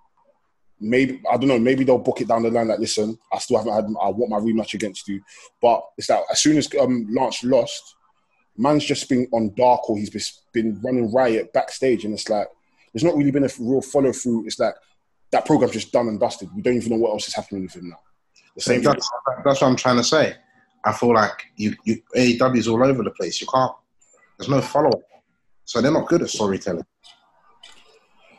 Maybe I don't know. Maybe they'll book it down the line. Like, listen, I still haven't had. I want my rematch against you, but it's that as soon as um, Lance lost, man's just been on dark or he's been- running riot backstage, and it's like there's not really been a real follow through. It's like that program's just done and dusted. We don't even know what else is happening with him now. The same thing. That's, that's what I'm trying to say. I feel like you, you AEW's all over the place. You can't. There's no follow up, so they're not good at storytelling.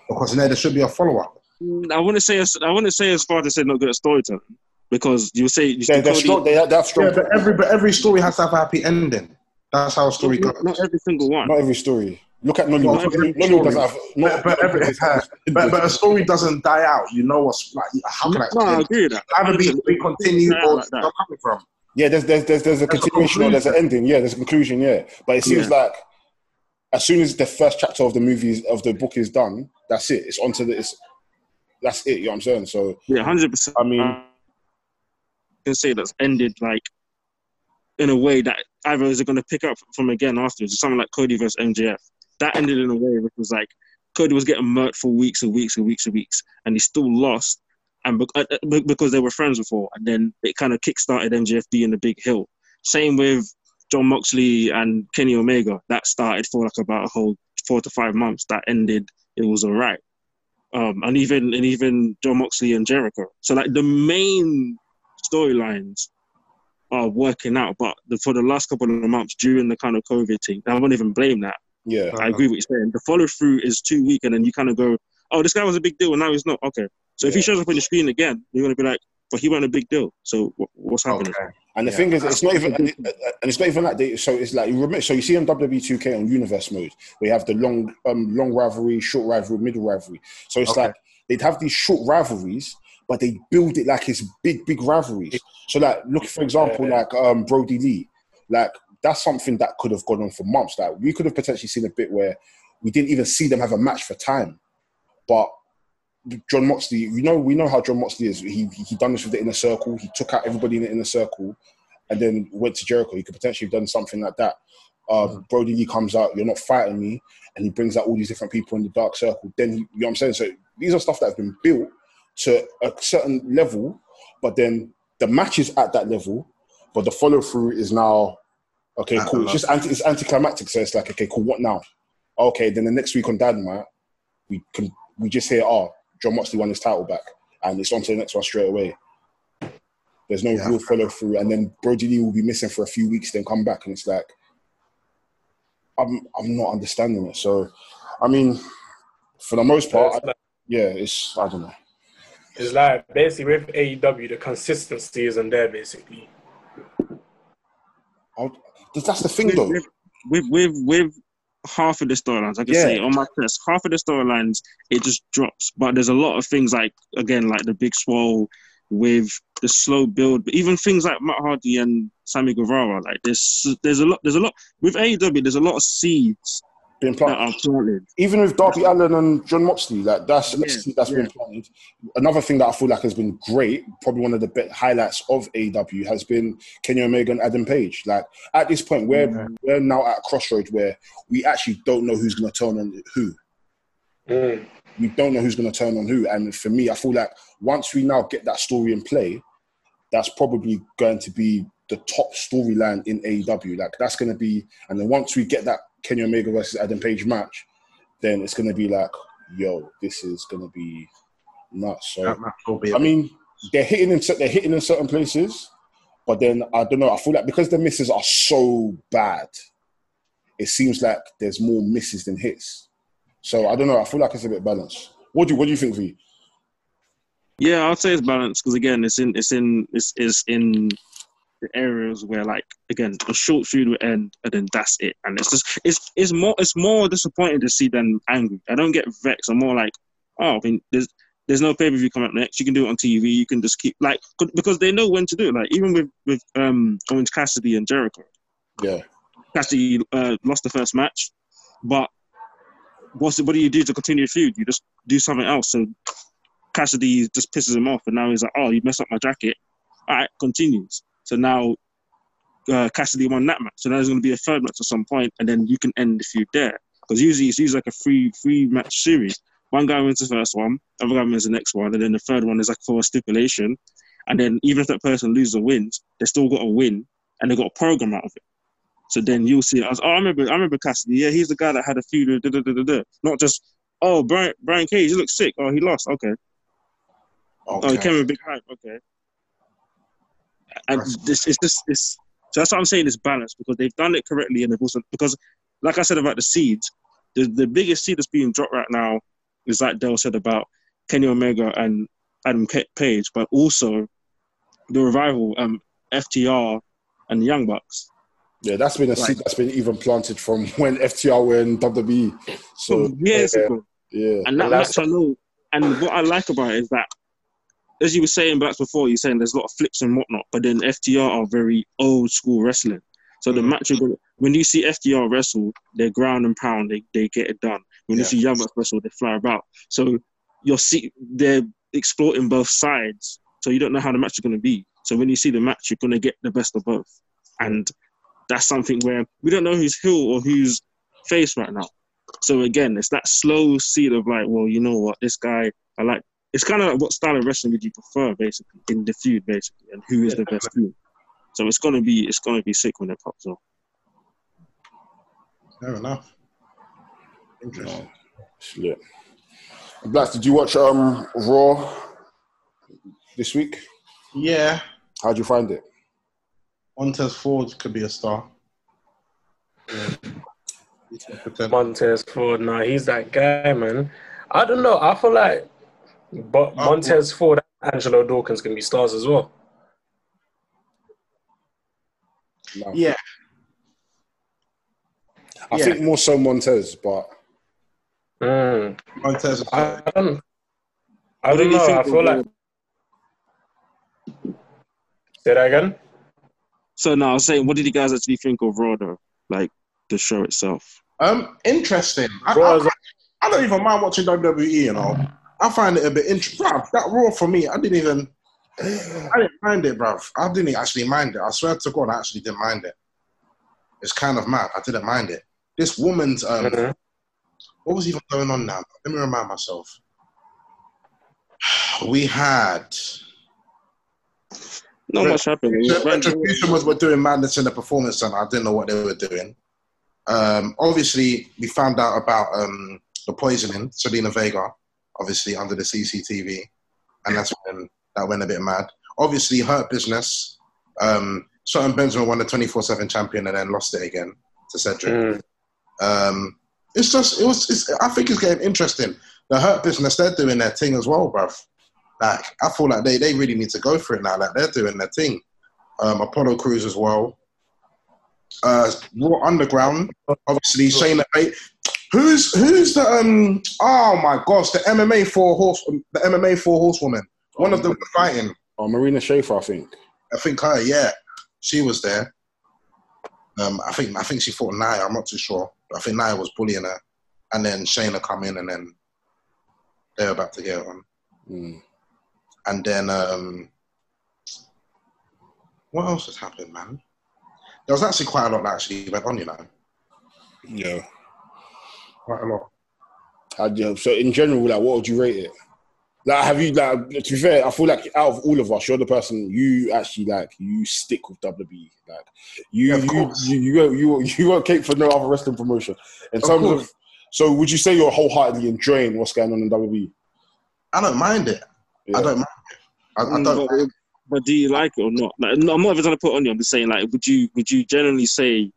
Because there, there should be a follow up. Mm, I wouldn't say as I wouldn't say as far to say not good at storytelling because you say you They're, they're strong. They have, they have strong. Yeah, but every but every story has to have a happy ending. That's how a story goes. not, not every single one. Not every story. Look at Nollywood. Not every Nollywood story. doesn't have. Not, But, but, every, but, but a story doesn't die out. You know what's like. How can I no, I explain? agree with that. Either be, be continued Yeah, or like that. I'm coming from. yeah, there's there's there's, there's a There's a continuation or there's an ending. Yeah, there's a conclusion. Yeah, but it seems like as soon as the first chapter of the movies of the book is done, that's it. It's onto the. It's, that's it. You know what I'm saying? So Yeah, hundred percent. I mean, I can say that's ended like in a way that either is it going to pick up from again afterwards. Something like Cody versus MJF. That ended in a way which was like Cody was getting murked for weeks and weeks and weeks and weeks, and he still lost. And uh, uh, because they were friends before, and then it kind of kickstarted MJF being the big hill. Same with Jon Moxley and Kenny Omega. That started for like about a whole four to five months. That ended. It was alright. Um, and even and even Jon Moxley and Jericho. So like the main storylines are working out, but the, for the last couple of months during the kind of COVID thing, I won't even blame that. yeah, I agree with you saying. The follow through is too weak, and then you kind of go, "Oh, this guy was a big deal, and now he's not." Okay, so if he shows up on the screen again, you're gonna be like, "But he wasn't a big deal." So wh- what's happening? Okay. And the Yeah. thing is, it's not even, and it- and it's not even like they. So it's like you remember. So you see on WWE 2K on Universe mode, we have the long, um, long rivalry, short rivalry, middle rivalry. So it's Okay. like they'd have these short rivalries, but they build it like it's big, big rivalries. So like, look for example, like um, Brodie Lee, like that's something that could have gone on for months. Like we could have potentially seen a bit where we didn't even see them have a match for time, but. Jon Moxley, you know, we know how Jon Moxley is. He he done this with the inner circle. He took out everybody in the inner circle, and then went to Jericho. He could potentially have done something like that. Uh, Brodie Lee comes out, you're not fighting me, and he brings out all these different people in the dark circle. Then he, you know what I'm saying. So these are stuff that have been built to a certain level, but then the match is at that level, but the follow through is now okay. Cool. It's just anti, it's anticlimactic. So it's like okay, cool. What now? Okay, then the next week on Dynamite, we can we just hear oh Jon Moxley won his title back, and it's on to the next one straight away. There's no Yeah. real follow through, and then Brodie Lee will be missing for a few weeks, then come back, and it's like I'm I'm not understanding it. So, I mean, for the most part, It's like, yeah, it's I don't know. it's like basically with AEW, the consistency isn't there. Basically, I'll, that's the thing, though. with, with with with half of the storylines, I can Yeah. say on my chest, half of the storylines it just drops. But there's a lot of things like again, like the big swole with the slow build, but even things like Matt Hardy and Sammy Guevara, like there's there's a lot there's a lot with AEW. There's a lot of seeds That planted. planted. even with Darby Allin and Jon Moxley, like that's Yeah, that's been yeah. planted. Another thing that I feel like has been great, probably one of the best highlights of AEW has been Kenny Omega and Adam Page. Like at this point, we're Yeah. we're now at a crossroads where we actually don't know who's going to turn on who. Mm. We don't know who's going to turn on who. And for me, I feel like once we now get that story in play, that's probably going to be the top storyline in AEW. Like that's going to be, and then once we get that Kenny Omega versus Adam Page match, then it's going to be like, yo, this is going to be nuts. So That match will be. I mean, they're hitting in cer- they're hitting in certain places, but then I don't know. I feel like because the misses are so bad, it seems like there's more misses than hits. So I don't know. I feel like it's a bit balanced. What do you, what do you think, V? Yeah, I'd say it's balanced because again, it's in it's in it's, it's in the areas where like again a short feud will end and then that's it, and it's just it's it's more it's more disappointing to see than angry. I don't get vexed. I'm more like, oh, I mean, there's there's no pay per view coming up next. You can do it on TV. You can just keep like because they know when to do it. Like even with with um Orange Cassidy and Jericho, Yeah, Cassidy uh, lost the first match, but what's what do you do to continue the feud? You just do something else. So Cassidy just pisses him off, and now he's like, "Oh, you messed up my jacket." All right, continues. So now uh, Cassidy won that match. So now there's going to be a third match at some point, and then you can end the feud there. Because usually it's usually like a free free match series. One guy wins the first one, other guy wins the next one, and then the third one is like for a stipulation. And then even if that person loses or wins, they still got a win, and they got a program out of it. So then you'll see. I was, oh, I remember, I remember Cassidy. Yeah, he's the guy that had a feud. with Da, da, da, da, da. Not just, oh, Brian, Brian Cage, he looks sick. Oh, he lost. Okay. Okay. Oh, he came with a big hype. Okay. And this is this is so that's what I'm saying is balance because they've done it correctly and they've also because like I said about the seeds, the the biggest seed that's being dropped right now is like Dell said about Kenny Omega and Adam Page, but also the revival, um, FTR and the Young Bucks. Yeah, that's been a seed that's been even planted from when FTR were in WWE. So years yeah. ago. yeah, And that And that's- match I know. And what I like about it is that, as you were saying back before, you're saying there's a lot of flips and whatnot, but then FTR are very old school wrestling. So the Mhm. match, you're gonna, when you see FTR wrestle, they're ground and pound, they, they get it done. When Yeah. you see Bucks wrestle, they fly about. So you'll see they're exploiting both sides. So you don't know how the match is going to be. So when you see the match, you're going to get the best of both. And that's something where we don't know who's heel or who's face right now. So again, it's that slow seed of like, well, you know what, this guy, I like. It's kind of like what style of wrestling would you prefer, basically, in the feud, basically, and who is the best feud. So it's gonna be, it's gonna be sick when it pops up. Fair enough. Interesting. yeah. Blacks, did you watch um Raw this week? Yeah, How'd you find it? Montez Ford could be a star. Yeah. He's got potential. Montez Ford, nah, he's that guy, man. I don't know. I feel like, but Oh, Montez Ford, and Angelo Dawkins can be stars as well. No. Yeah, I yeah. think more so Montez, but Mm. Montez. I good. don't. I don't did know. think I feel Raw? like. Say that again. So now I was saying, what did you guys actually think of Raw, though? Like the show itself? Um, interesting. I, I, I don't even mind watching WWE. You know, I find it a bit interesting. That Raw for me, I didn't even. I didn't mind it, bruv. I didn't actually mind it. I swear to God, I actually didn't mind it. It's kind of mad. I didn't mind it. This woman's um, Mhm. what was even going on now? Let me remind myself. We had Not much happened. Retribution was were doing madness in the performance center. I didn't know what they were doing. Um, obviously, we found out about um, the poisoning, Zelina Vega, obviously under the CCTV, and that's when that went a bit mad. Obviously, Hurt Business. Um, Shelton Benjamin won the twenty four seven champion and then lost it again to Cedric. Mm. Um, it's just it was. It's, I think it's getting interesting. The Hurt Business, they're doing their thing as well, bruv. Like I feel like they, they really need to go for it now. Like they're doing their thing. Um, Apollo Crews as well. Uh, Raw Underground, obviously Shayna. Who's who's the um? Oh my gosh, the MMA four horse, the MMA four horsewoman. One of them fighting. oh, Marina Shafir, I think. I think her, yeah, she was there. Um, I think I think she fought Nia. I'm not too sure. But I think Nia was bullying her, and then Shayna come in, and then they were about to get on. Mm. And then um, what else has happened, man? There was actually quite a lot that actually went on, you know, Yeah. Quite a lot. How'd you, so in general, like, what would you rate it? Like, have you like? To be fair, I feel like out of all of us, you're the person you actually like. You stick with WWE. Like, you Yeah, you, you you you won't- you won't cape for no other wrestling promotion. In Of terms course. of, so would you say you're wholeheartedly enjoying what's going on in? WWE? I don't mind it. Yeah. I don't mind it. I, I Mm, don't. but, but do you like it or not? Like, no, I'm not even trying to put on you. I'm just saying, like, would you would you generally say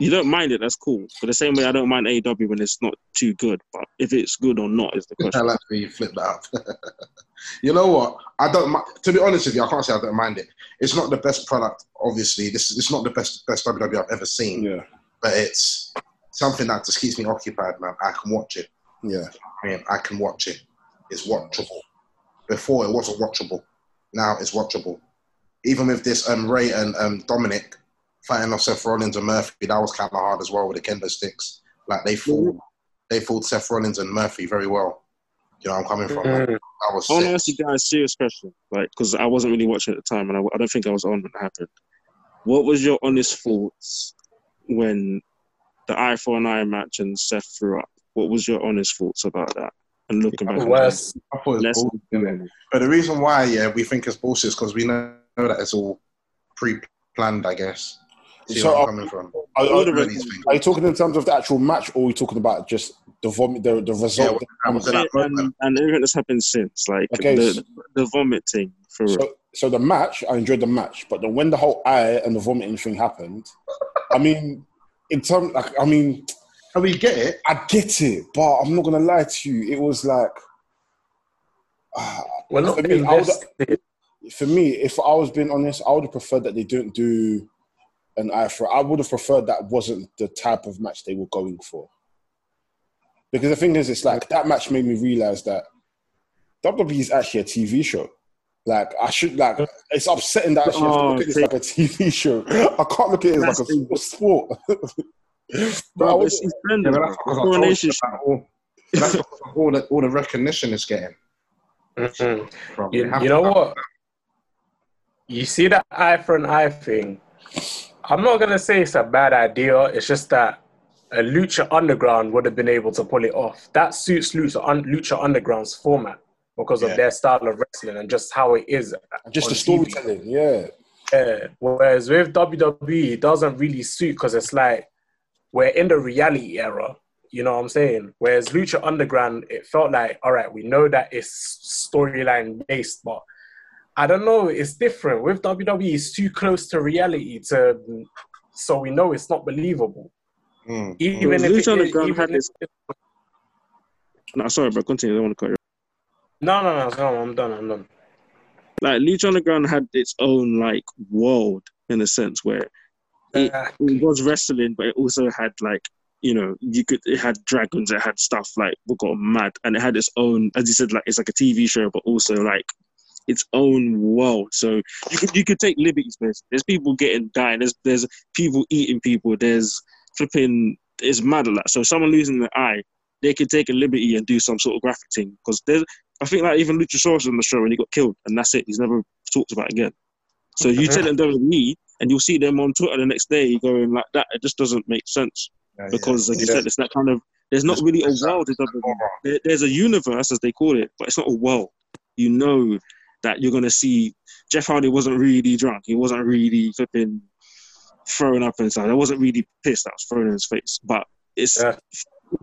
you don't mind it? That's cool. But the same way I don't mind AEW when it's not too good. But if it's good or not is the question. I like the you flip that up. you know what? I don't. To be honest with you, I can't say I don't mind it. It's not the best product, obviously. This is it's not the best best WWE I've ever seen, Yeah, but it's something that just keeps me occupied, man. I can watch it. yeah, I mean, I can watch it. It's watchable. Before it wasn't watchable. Now it's watchable. Even with this um, Rey and um, Dominic fighting off Seth Rollins and Murphy, that was kind of hard as well with the kendo sticks. Like they fooled, they fooled Seth Rollins and Murphy very well. You know, I'm coming from. Mm. I was I want to ask you guys a serious question, like, because I wasn't really watching at the time, and I, I don't think I was on when it happened. What was your honest thoughts when the eye for an eye match and Seth threw up? What was your honest thoughts about that? And looking back, Worst. I thought it was bullshit. But the reason why, yeah, we think it's bullshit is because we know that it's all pre-planned. I guess. See So, where I'm uh, coming from. Are, All are- the All rest- these things. are you talking in terms of the actual match, or are you talking about just the vomit, the, the result? what happened to that and, and everything that's happened since, like Okay, the, so- the vomiting for So, so the match, I enjoyed the match, but then when the whole eye and the vomiting thing happened, I mean, in terms, like, I mean, And we get it. I get it, but I'm not gonna lie to you. It was like, We're not For me, I would- for me, if I was being honest, I would have preferred that they didn't do an eye for. I would have preferred that wasn't the type of match they were going for. Because the thing is, it's like that match made me realize that WWE is actually a TV show. Like I should like it's upsetting that I actually have to Oh, look at this like a TV show. I can't look at it as like a, a sport. But I Bro, was- it's his Yeah, but that's because I told you Coronation all, that's all the all the recognition it's getting. Mhm. From. You, you know happen. what? You see that eye for an eye thing. I'm not gonna say it's a bad idea. It's just that a Lucha Underground would have been able to pull it off. That suits Lucha, Un- Lucha Underground's format because Yeah. of their style of wrestling and just how it is. just the storytelling, yeah. Yeah. Whereas with WWE, it doesn't really suit because it's like we're in the reality era. You know what I'm saying? Whereas Lucha Underground, it felt like, all right, we know that it's storyline based, but I don't know, it's different. With WWE, it's too close to reality to so we know it's not believable. Mm. Even Lucha if it, Underground even had this- No, sorry, bro. Continue. I don't want to cut you. no, no, no, no, I'm done, I'm done. Like Lucha Underground had its own like world in a sense where it, Uh, it was wrestling, but it also had like you know you could it had dragons, it had stuff like we got mad, and it had its own as you said like it's like a TV show, but also like its own world. So you could you could take liberties. There's, there's people getting dying. There's there's people eating people. There's flipping. It's mad a lot. So someone losing the eye, they could take a liberty and do some sort of graphic thing because there's. I think like even Luchasaurus on the show and he got killed and that's it. He's never talked about again. So you tell them WWE and you'll see them on Twitter the next day going like that. It just doesn't make sense Yeah, because, like you Yeah. said, it's that kind of. There's not It's- really a world. in. WWE. There's a universe, as they call it, but it's not a world. You know that you're gonna see Jeff Hardy wasn't really drunk. He wasn't really flipping throwing up inside. I wasn't really pissed. That was thrown in his face, but it's Yeah.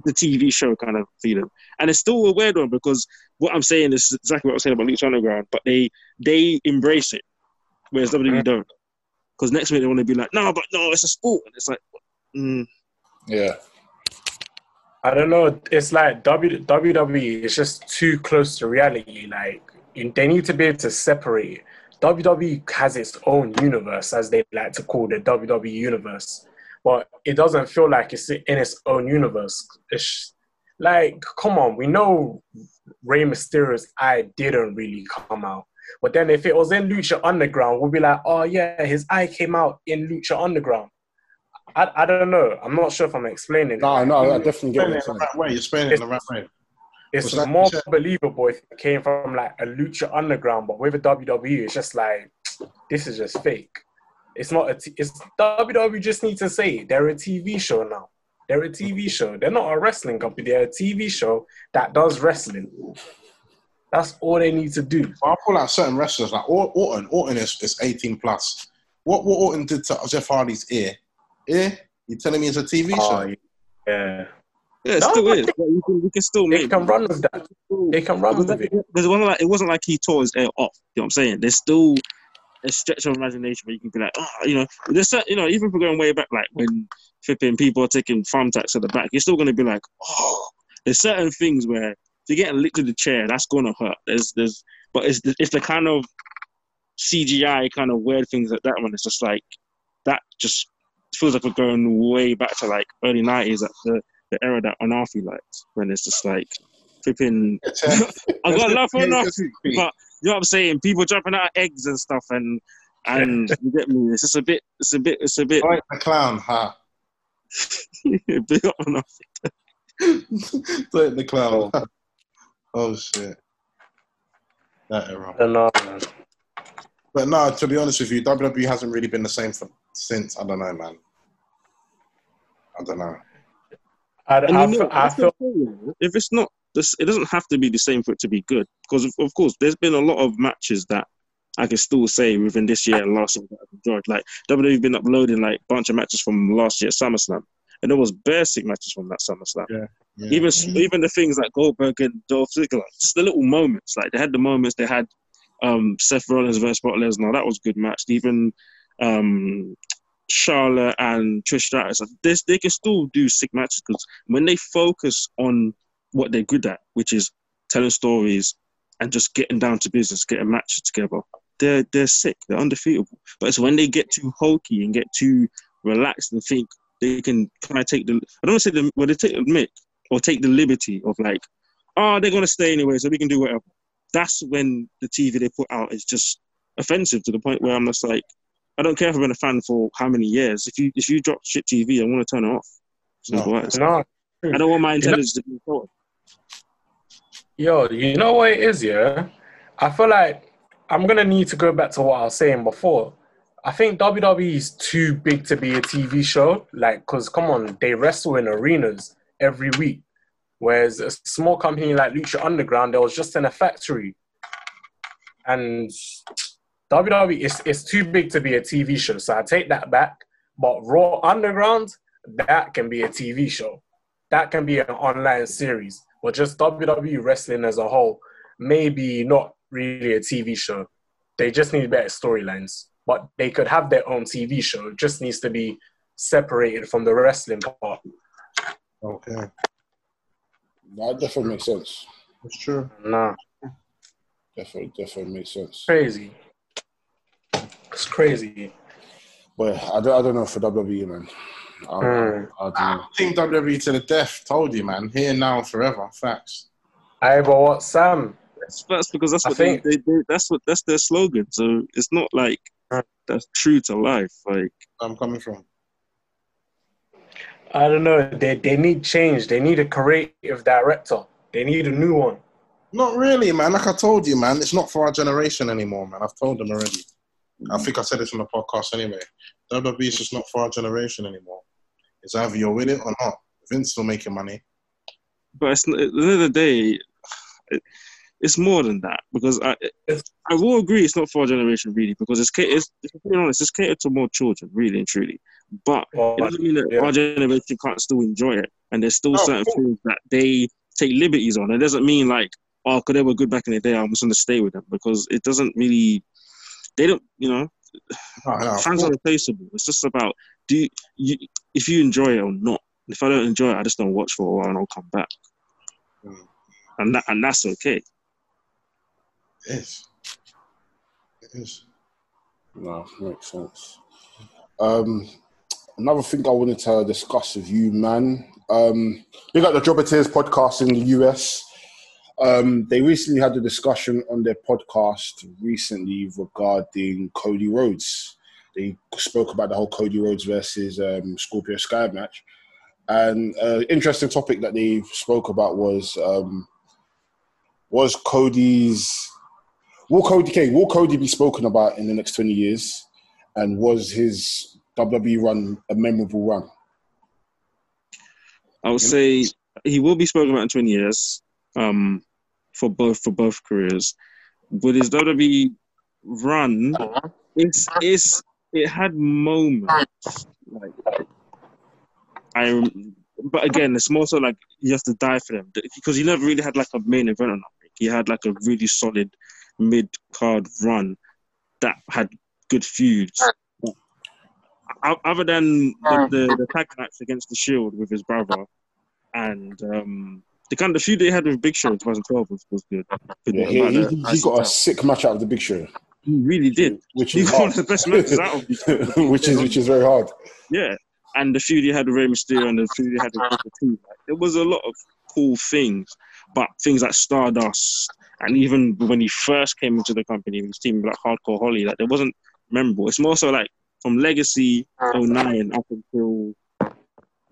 the TV show kind of feeling, and it's still a weird one because what I'm saying is exactly what I was saying about Lucha Underground, but they they embrace it, whereas WWE don't. Because next week they want to be like, no, but no, it's a sport, and it's like, mm, Yeah. I don't know. It's like WWE is just too close to reality. Like they need to be able to separate. WWE has its own universe, as they like to call the WWE universe, but it doesn't feel like it's in its own universe. It's like, come on, we know Rey Mysterio's eye didn't really come out, but then if it was in Lucha Underground, we'll be like, oh yeah, his eye came out in Lucha Underground. I, I don't know. I'm not sure if I'm explaining. it No, right. no, I definitely get it you're in the right way. You're explaining it in the right way. It's Was that- more said- believable if it came from like a lucha underground, but with a WWE, it's just like this is just fake. It's not a. T- it's WWE just need to say it. they're a TV show now. They're a TV show. They're not a wrestling company. They're a TV show that does wrestling. That's all they need to do. I feel out certain wrestlers, like Or- Orton, Orton is, is 18 plus. What what Orton did to Jeff Hardy's ear? Ear? You telling me it's a TV Oh, show? yeah, yeah, it No, still is. You can, you can still they make. can run with that. They can run with it. it wasn't like it wasn't like he tore his ear off. You know what I'm saying? There's still a stretch of imagination where you can be like, oh, you know, there's certain, you know, even if we're going way back, like when flipping people are taking tax at the back, you're still going to be like, oh, there's certain things where if you're getting licked to the chair, that's going to hurt. There's, there's, but it's the, it's the kind of CGI kind of weird things like that one. It's just like that just feels like we're going way back to like early '90s, at the the era that Anafi liked, when it's just like flipping. I got love for Anafi. But you know what I'm saying? People jumping out of eggs and stuff, and and you get me. It's just a bit. It's a bit. It's a bit. Right, the clown, ha. big up enough. Right, the clown. Oh shit. That era. I man. But no, to be honest with you, WWE hasn't really been the same for, since. I don't know, man. I don't know. I, And I, you know, feel, I that's feel if it's not this, it doesn't have to be the same for it to be good. Because of, of course, there's been a lot of matches that I can still say within this year and last year that I've enjoyed. Like WWE been uploading like a bunch of matches from last year SummerSlam, and there was basic matches from that SummerSlam. Yeah. Yeah. Even even the things like Goldberg and Dolph Ziggler, just the little moments. Like they had the moments. They had um, Seth Rollins versus Brock Lesnar. That was a good match. Even um, Charlotte and Trish Stratus. This they can still do sick matches because when they focus on what they're good at, which is telling stories and just getting down to business, getting matches together, they're they're sick. They're undefeatable. But it's when they get too hokey and get too relaxed and think they can kind of take the I don't say the well they take or take the liberty of like, oh they're gonna stay anyway, so we can do whatever. That's when the TV they put out is just offensive to the point where I'm just like, I don't care if I've been a fan for how many years. If you if you drop shit TV, I want to turn it off. No. as. no. I don't want my intelligence to be insulted. Yo, you know what it is, yeah? I feel like I'm gonna need to go back to what I was saying before. I think WWE is too big to be a TV show. Like, cause come on, they wrestle in arenas every week. Whereas a small company like Lucha Underground, they was just in a factory. And WWE is is too big to be a TV show. So I take that back. But Raw Underground, that can be a TV show. That can be an online series. But just WWE wrestling as a whole, maybe not really a TV show. They just need better storylines. But they could have their own TV show. It just needs to be separated from the wrestling part. Okay. That definitely makes sense. That's true. Nah, Definitely, definitely makes sense. crazy. It's crazy. But I don't, I don't know for WWE, man. I, Hmm. I don't I think WWE to the death. Told you, man. Here now and forever. Facts. Aye, but what, Sam? That's, that's because that's I what think- they, they, they that's what that's their slogan. So it's not like that's true to life. Like I'm coming from. I don't know. They they need change. They need a creative director. They need a new one. Not really, man. Like I told you, man. It's not for our generation anymore, man. I've told them already. I think I said this on the podcast anyway. WWE is just not for our generation anymore. It's either you're with it or not. Vince still making money. but it's, at the end of the day, it, it's more than that because I I will agree it's not for our generation really because it's catered. It's, being honest, it's catered to more children, really and truly. But But, it doesn't mean that yeah. our generation can't still enjoy it, and there's still No, certain course. things that they take liberties on. It doesn't mean like oh, because they were good back in the day, I'm just going to stay with them because it doesn't really. They don't, you know, No, no, fans are replaceable. It's just about do you, you if you enjoy it or not. If I don't enjoy it, I just don't watch for a while and I'll come back, Mm. and that and that's okay. Yes, it is. No, makes sense. Um, another thing I wanted to discuss with you, man. Um, we got the Jobbeteers podcast in the US. Um, they recently had a discussion on their podcast recently regarding Cody Rhodes. They spoke about the whole Cody Rhodes versus um, Scorpio Sky match. And uh, interesting topic that they spoke about was um, was Cody's Will Cody okay, will Cody be spoken about in the next twenty years? And was his WWE run a memorable run? I would say he will be spoken about in 20 years, um, for both for both careers. With his WWE run, it's it's it had moments like I, but again, it's more so like you have to die for them because he never really had like a main event or nothing. He had like a really solid mid card run that had good feuds. Other than the, the, the tag match against the Shield with his brother, and um, the kind of feud they had with Big Show in 2012 was, was good. Good Yeah, he, he, uh, he IC got a sick match out of the Big Show, He really did. which He is got one hard. of the best matches out of it. which is which is very hard. Yeah, and the feud he had with Rey Mysterio and the feud he had with Booker T. Like, it was a lot of cool things, but things like Stardust and even when he first came into the company, he was teaming like Hardcore Holly. Like, it wasn't memorable. It's more so like from Legacy 09 up until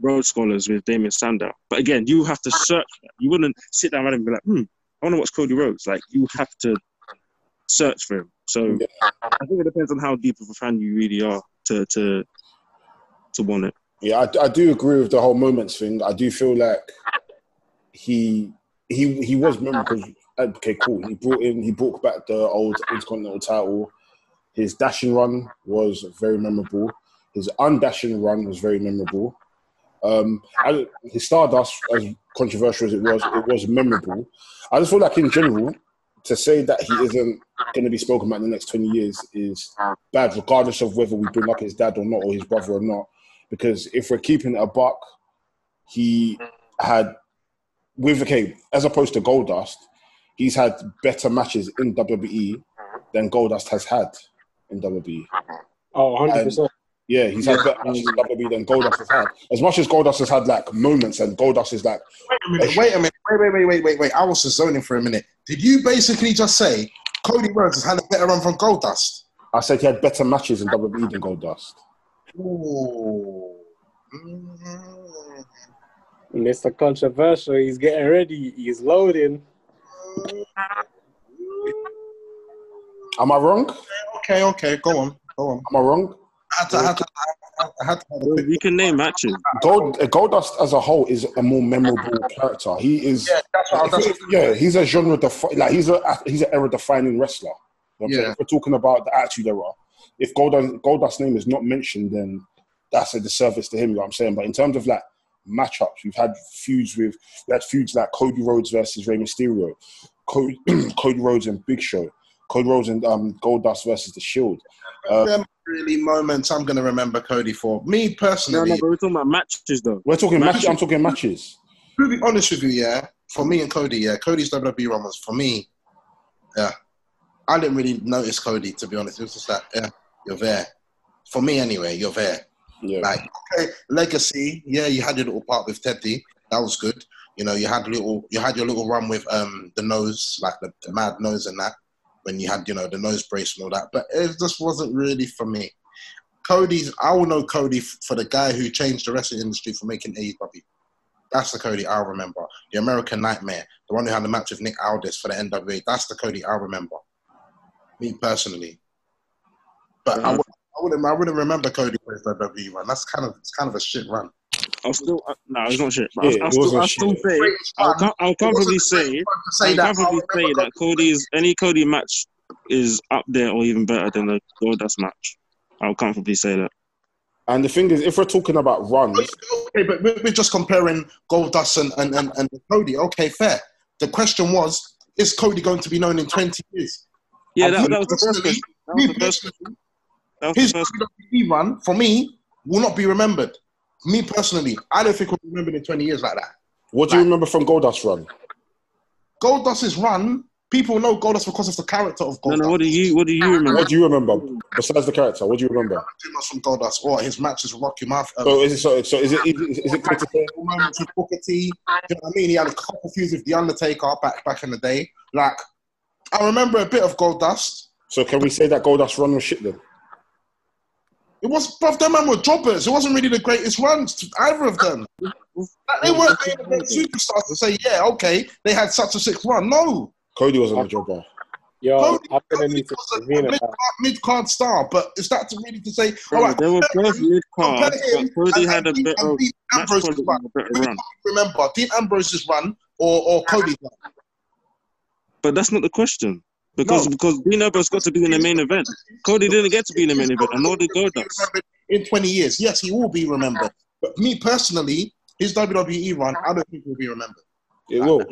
Rhodes Scholars with Damien Sandow. But again, you have to search. You wouldn't sit down and be like, hmm, I want to watch Cody Rhodes. Like you have to search for him. So I think it depends on how deep of a fan you really are to to to want it. Yeah, I, I do agree with the whole moments thing. I do feel like he he he was memorable. Okay, cool. He brought in he brought back the old Intercontinental title. His dashing run was very memorable. His undashing run was very memorable. Um, I, his Stardust, as controversial as it was, it was memorable. I just feel like in general, to say that he isn't going to be spoken about in the next 20 years is bad, regardless of whether we bring up his dad or not, or his brother or not. Because if we're keeping it a buck, he had, with, okay, as opposed to Goldust, he's had better matches in WWE than Goldust has had in WWE. Oh, 100%. Yeah, he's had better matches in WWE than Goldust has had. As much as Goldust has had like moments, and Goldust is like, Wait a minute. Wait a minute. Wait, wait, wait, wait, wait, wait. I was just zoning for a minute. Did you basically just say Cody Rhodes has had a better run from Goldust? I said he had better matches in WWE than Goldust. Ooh. Mm. Mr. Controversial, he's getting ready. He's loading. Am I wrong? Okay, okay. Go on. Go on. Am I wrong? I had to, had to, had to have You can name matches. Gold, uh, Goldust as a whole is a more memorable character. He is, Yeah, that's what I was. yeah, he's a genre defi- like he's a he's an era defining wrestler. You know what I'm saying? Yeah. If we're talking about the Attitude Era, if Goldust Goldust's name is not mentioned, then that's a disservice to him. You know what I'm saying? But in terms of like matchups, we've had feuds with we had feuds like Cody Rhodes versus Rey Mysterio, Cody, Cody Rhodes and Big Show, Cody Rhodes and um, Goldust versus the Shield. Uh, Them really moments I'm going to remember Cody for. Me No, personally, no, but we're talking about matches though. we're talking matches. Matches. I'm talking matches. to be honest with you, yeah, for me and Cody, yeah, Cody's WWE run was for me, yeah. I didn't really notice Cody to be honest. It was just like, yeah, you're there. For me anyway, you're there. Yeah. Like, okay, legacy, yeah, you had your little part with Teddy, that was good. You know, you had little, you had your little run with um the nose, like the, the mad nose and that, when you had you know the nose brace and all that. But it just wasn't really for me. Cody's, I will know Cody for the guy who changed the wrestling industry for making AEW. That's the Cody I'll remember. The American Nightmare, the one who had the match with Nick Aldis for the NWA. That's the Cody I'll remember. Me personally. But I, mm. would, I wouldn't. I wouldn't remember Cody for his WWE run. That's kind of it's kind of a shit run. I'll still uh, no, it's not shit. But Yeah, I'll, I'll still, I'll still say I'll, com- I'll comfortably say say I'll that. comfortably I'll say remember that Cody's any Cody match is up there or even better than the Goldust match. I'll comfortably say that. And the thing is, if we're talking about runs, Okay, but we're we're just comparing Goldust and, and, and, and Cody. Okay, fair. The question was, is Cody going to be known in 20 years? Yeah, that, that was the first question. That was the first. personally, That was his. WWE run, for me, will not be remembered. Me personally, I don't think we'll be remembered in 20 years like that. what do you remember from Goldust run? Goldust's run, people know Goldust because of the character of Goldust. no. What do you What do you remember? What do you remember besides the character? What do you remember? Too much from Goldust or his matches with Rocky Mouth. Um, So is it so? So is it is it, is it clear to moments with Booker T. You know what I mean? He had a couple feuds with The Undertaker back back in the day. Like, I remember a bit of Goldust. So can we say that Goldust run was shit then? It was, bruv, them man were jobbers. It wasn't really the greatest runs, to either of them. Like, they weren't main event superstars to say, yeah, okay, they had such a sick run. No. Cody wasn't a jobber. Yo, Cody, I'm gonna need to a intervene mid, mid card star, but is that to really to say, Bro, all right, they were both mid compare cards, him but Cody had a and Dean- better and Dean Ambrose's run? a run. Remember, Dean Ambrose's run or, or Cody's run? But that's not the question. Because No. because Dean Ambrose got to be in the main event. Cody didn't get to be in the main event, and nor did He will Goldust. In 20 years, yes, he will be remembered. But me personally, his WWE run, I don't think will be remembered. It will.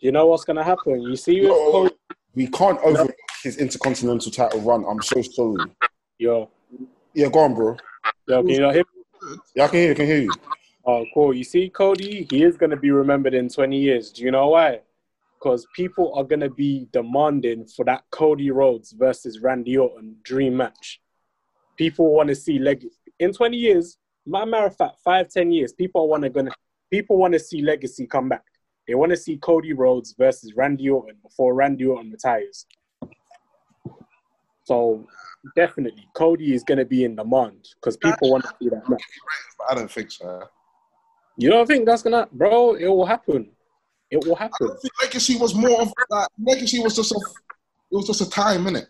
You know what's gonna happen? You see with No. Cody, We can't overlook his intercontinental title run. I'm so sorry. yo, Yeah, go on, bro. yo, can you not hear me? Yeah, I can hear you. I can hear you. Oh, cool. You see, Cody, he is gonna be remembered in 20 years. Do you know why? Because people are gonna be demanding for that Cody Rhodes versus Randy Orton dream match. People want to see leg in 20 years. Matter of fact, five, 10 years, people want to gonna people want to see legacy come back. They want to see Cody Rhodes versus Randy Orton before Randy Orton retires. So definitely, Cody is going to be in demand because people want to see that match. I don't think so. You don't think that's gonna, bro? It will happen. It will I happen. don't think legacy was more of like legacy was just a it was just a time, innit?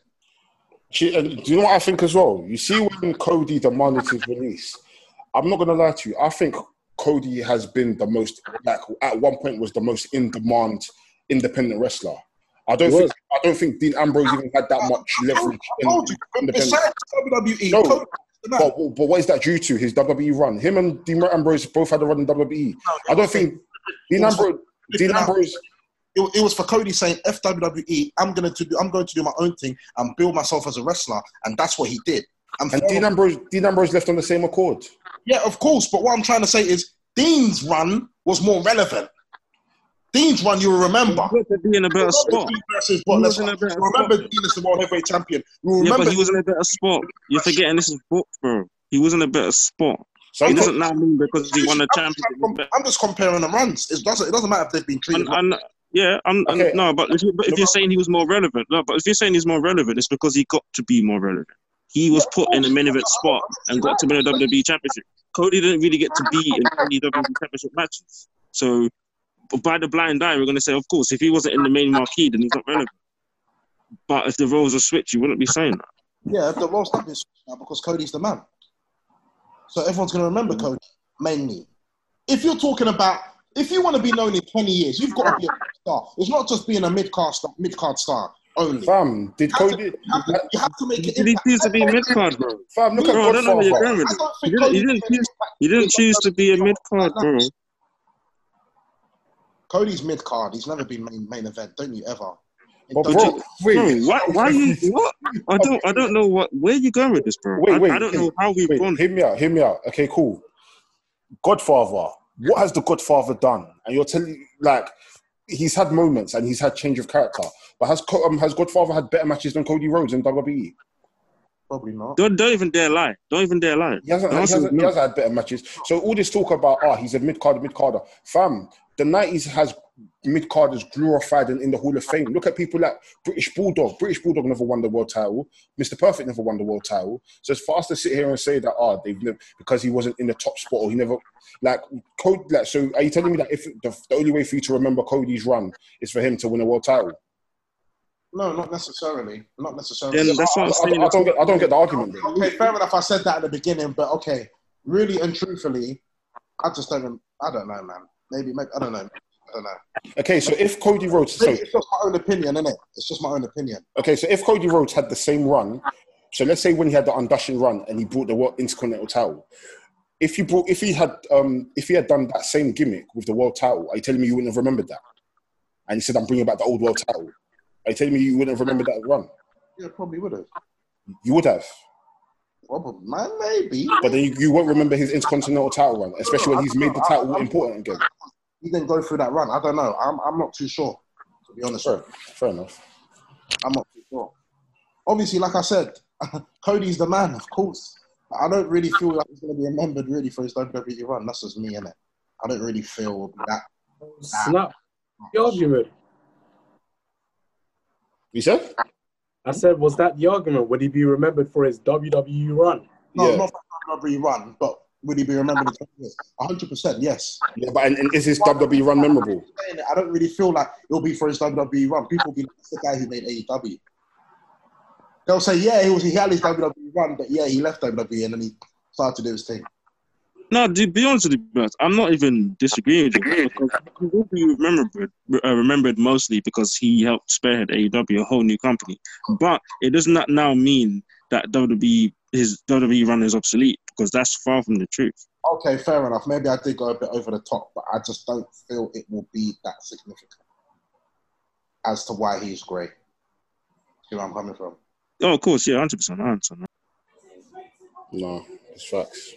She, and do you know what I think as well? You see, when Cody demanded his release, I'm not gonna lie to you. I think Cody has been the most, like, at one point was the most in demand independent wrestler. I don't think. I don't think Dean Ambrose even had that much leverage. I told In, you, independent. WWE, No. Cody was the man. But, but what is that due to? His WWE run. Him and Dean Ambrose both had a run in WWE. I don't think Dean Ambrose. Dean Ambrose. it, it was for Cody saying, "F WWE, I'm gonna to do, I'm going to do my own thing and build myself as a wrestler," and that's what he did. And, And Dean Ambrose, Dean Ambrose left on the same accord. yeah, of course. But what I'm trying to say is, Dean's run was more relevant. Dean's run, you will remember. He got to be in a better spot. Dean versus He was in a better You remember Dean as the world heavyweight champion. You Yeah, but he was in a better spot. You're forgetting this is booked, bro. He was in a better spot. So It he doesn't now mean because he won a I'm, championship. I'm just comparing the runs. It doesn't. It doesn't matter if they've been treated. And, and yeah, I'm, I'm- Okay. no, but if, you, but if you're saying he was more relevant, no, but if you're saying he's more relevant, it's because he got to be more relevant. He was put in a main event spot and got to win a WWE championship. Cody didn't really get to be in any WWE championship matches. So, by the blind eye, we're going to say, of course, if he wasn't in the main marquee, then he's not relevant. But if the roles are switched, you wouldn't be saying that. Yeah, the roles have been switched now because Cody's the man. So everyone's going to remember mm. Cody mainly. If you're talking about, if you want to be known in 20 years, you've got to be a star. It's not just being a mid card star, mid card star only. fam, did You have to- Cody? You have to, you have to make it. Did he choose to be mid card, bro? Fam, look at Bro, I don't know where you're Godfather. going with I it. don't He think didn't, Cody didn't choose. He didn't choose to be a mid card, bro. Cody's mid card. He's never been main main event. Don't you ever? But bro, you- wait, Bro, why, why you what? I don't I don't know what where you going with this, bro. Wait, I, wait, I don't know how we've wait, gone. hear me out, hear me out. Okay, cool. Godfather, what has the Godfather done? And you're telling like he's had moments and he's had change of character, but has um, has Godfather had better matches than Cody Rhodes in WWE? Probably not. Don't don't even dare lie. Don't even dare lie. He hasn't, he hasn't, he hasn't had better matches. So all this talk about ah, he's a mid carder, mid carder, fam. The nineties has mid carders glorified in, in the Hall of Fame. Look at people like British Bulldog. British Bulldog never won the world title. Mr. Perfect never won the world title. So it's for us to sit here and say that ah, they've never because he wasn't in the top spot or he never like Cody. Like, so are you telling me that if the, the only way for you to remember Cody's run is for him to win a world title? No, not necessarily. Not necessarily. Then that's what I'm I, I, saying. I don't get. I don't get the argument. Bro. Okay, fair enough. I said that at the beginning, but okay, really and truthfully, I just don't. I don't know, man. Maybe, maybe I don't know. Don't know. Okay, so if Cody Rhodes, so it's just my own opinion, isn't it? It's just my own opinion. Okay, so if Cody Rhodes had the same run, so let's say when he had the undashing run and he brought the world intercontinental title, if you brought, if he had, um, if he had done that same gimmick with the world title, are you telling me you wouldn't have remembered that? And he said, "I'm bringing back the old world title." Are you telling me you wouldn't have remembered that run? Yeah, probably would have. You would have, Probably, man, maybe. but then you, you won't remember his intercontinental title run, especially when he's made the title important again. He didn't go through that run. I don't know. I'm, I'm not too sure. To be honest, Fair, fair enough. I'm not too sure. Obviously, like I said, Cody's the man, of course. I don't really feel like he's going to be remembered really for his WWE run. That's just me, innit? I don't really feel that. Snap the argument. You said? I said, was that the argument? Would he be remembered for his WWE run? No, Yeah. not for WWE run, but would he be remembered in 20 100%, yes. Yeah, but and, and is his WWE run memorable? I don't really feel like it'll be for his WWE run. People will be like, "That's the guy who made AEW. They'll say, yeah, he was he had his WWE run, but yeah, he left WWE and then he started to do his thing. No, to be honest with you, bro, I'm not even disagreeing with you because he will be remembered, uh, remembered mostly because he helped spearhead AEW, a whole new company. But it does not now mean that WWE his WWE run is obsolete because that's far from the truth. Okay, fair enough. Maybe I did go a bit over the top, but I just don't feel it will be that significant as to why he's great. See where I'm coming from? Oh, of course, yeah, hundred percent, hundred percent. No, it's facts.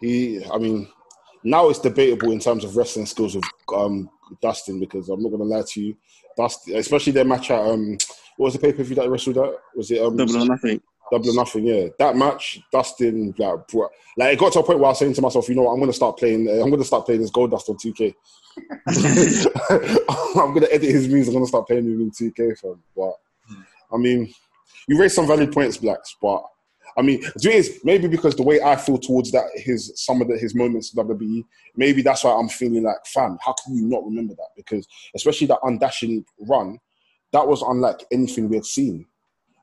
He, I mean, now it's debatable in terms of wrestling skills of um, Dustin because I'm not gonna lie to you, Dustin, especially their match at um, what was the pay per view that wrestled at? Was it um, Double or nothing. Double or Nothing? Yeah, that match, Dustin, like, like it got to a point where I was saying to myself, you know, what, I'm gonna start playing. Uh, I'm gonna start playing this Goldust on 2K. I'm gonna edit his moves. I'm gonna start playing him in 2K, fam. But I mean, you raised some valid points, blacks, but I mean, thing is, maybe because the way I feel towards that, his some of the, his moments in WWE, maybe that's why I'm feeling like, fam, how can you not remember that? Because especially that undashing run, that was unlike anything we had seen.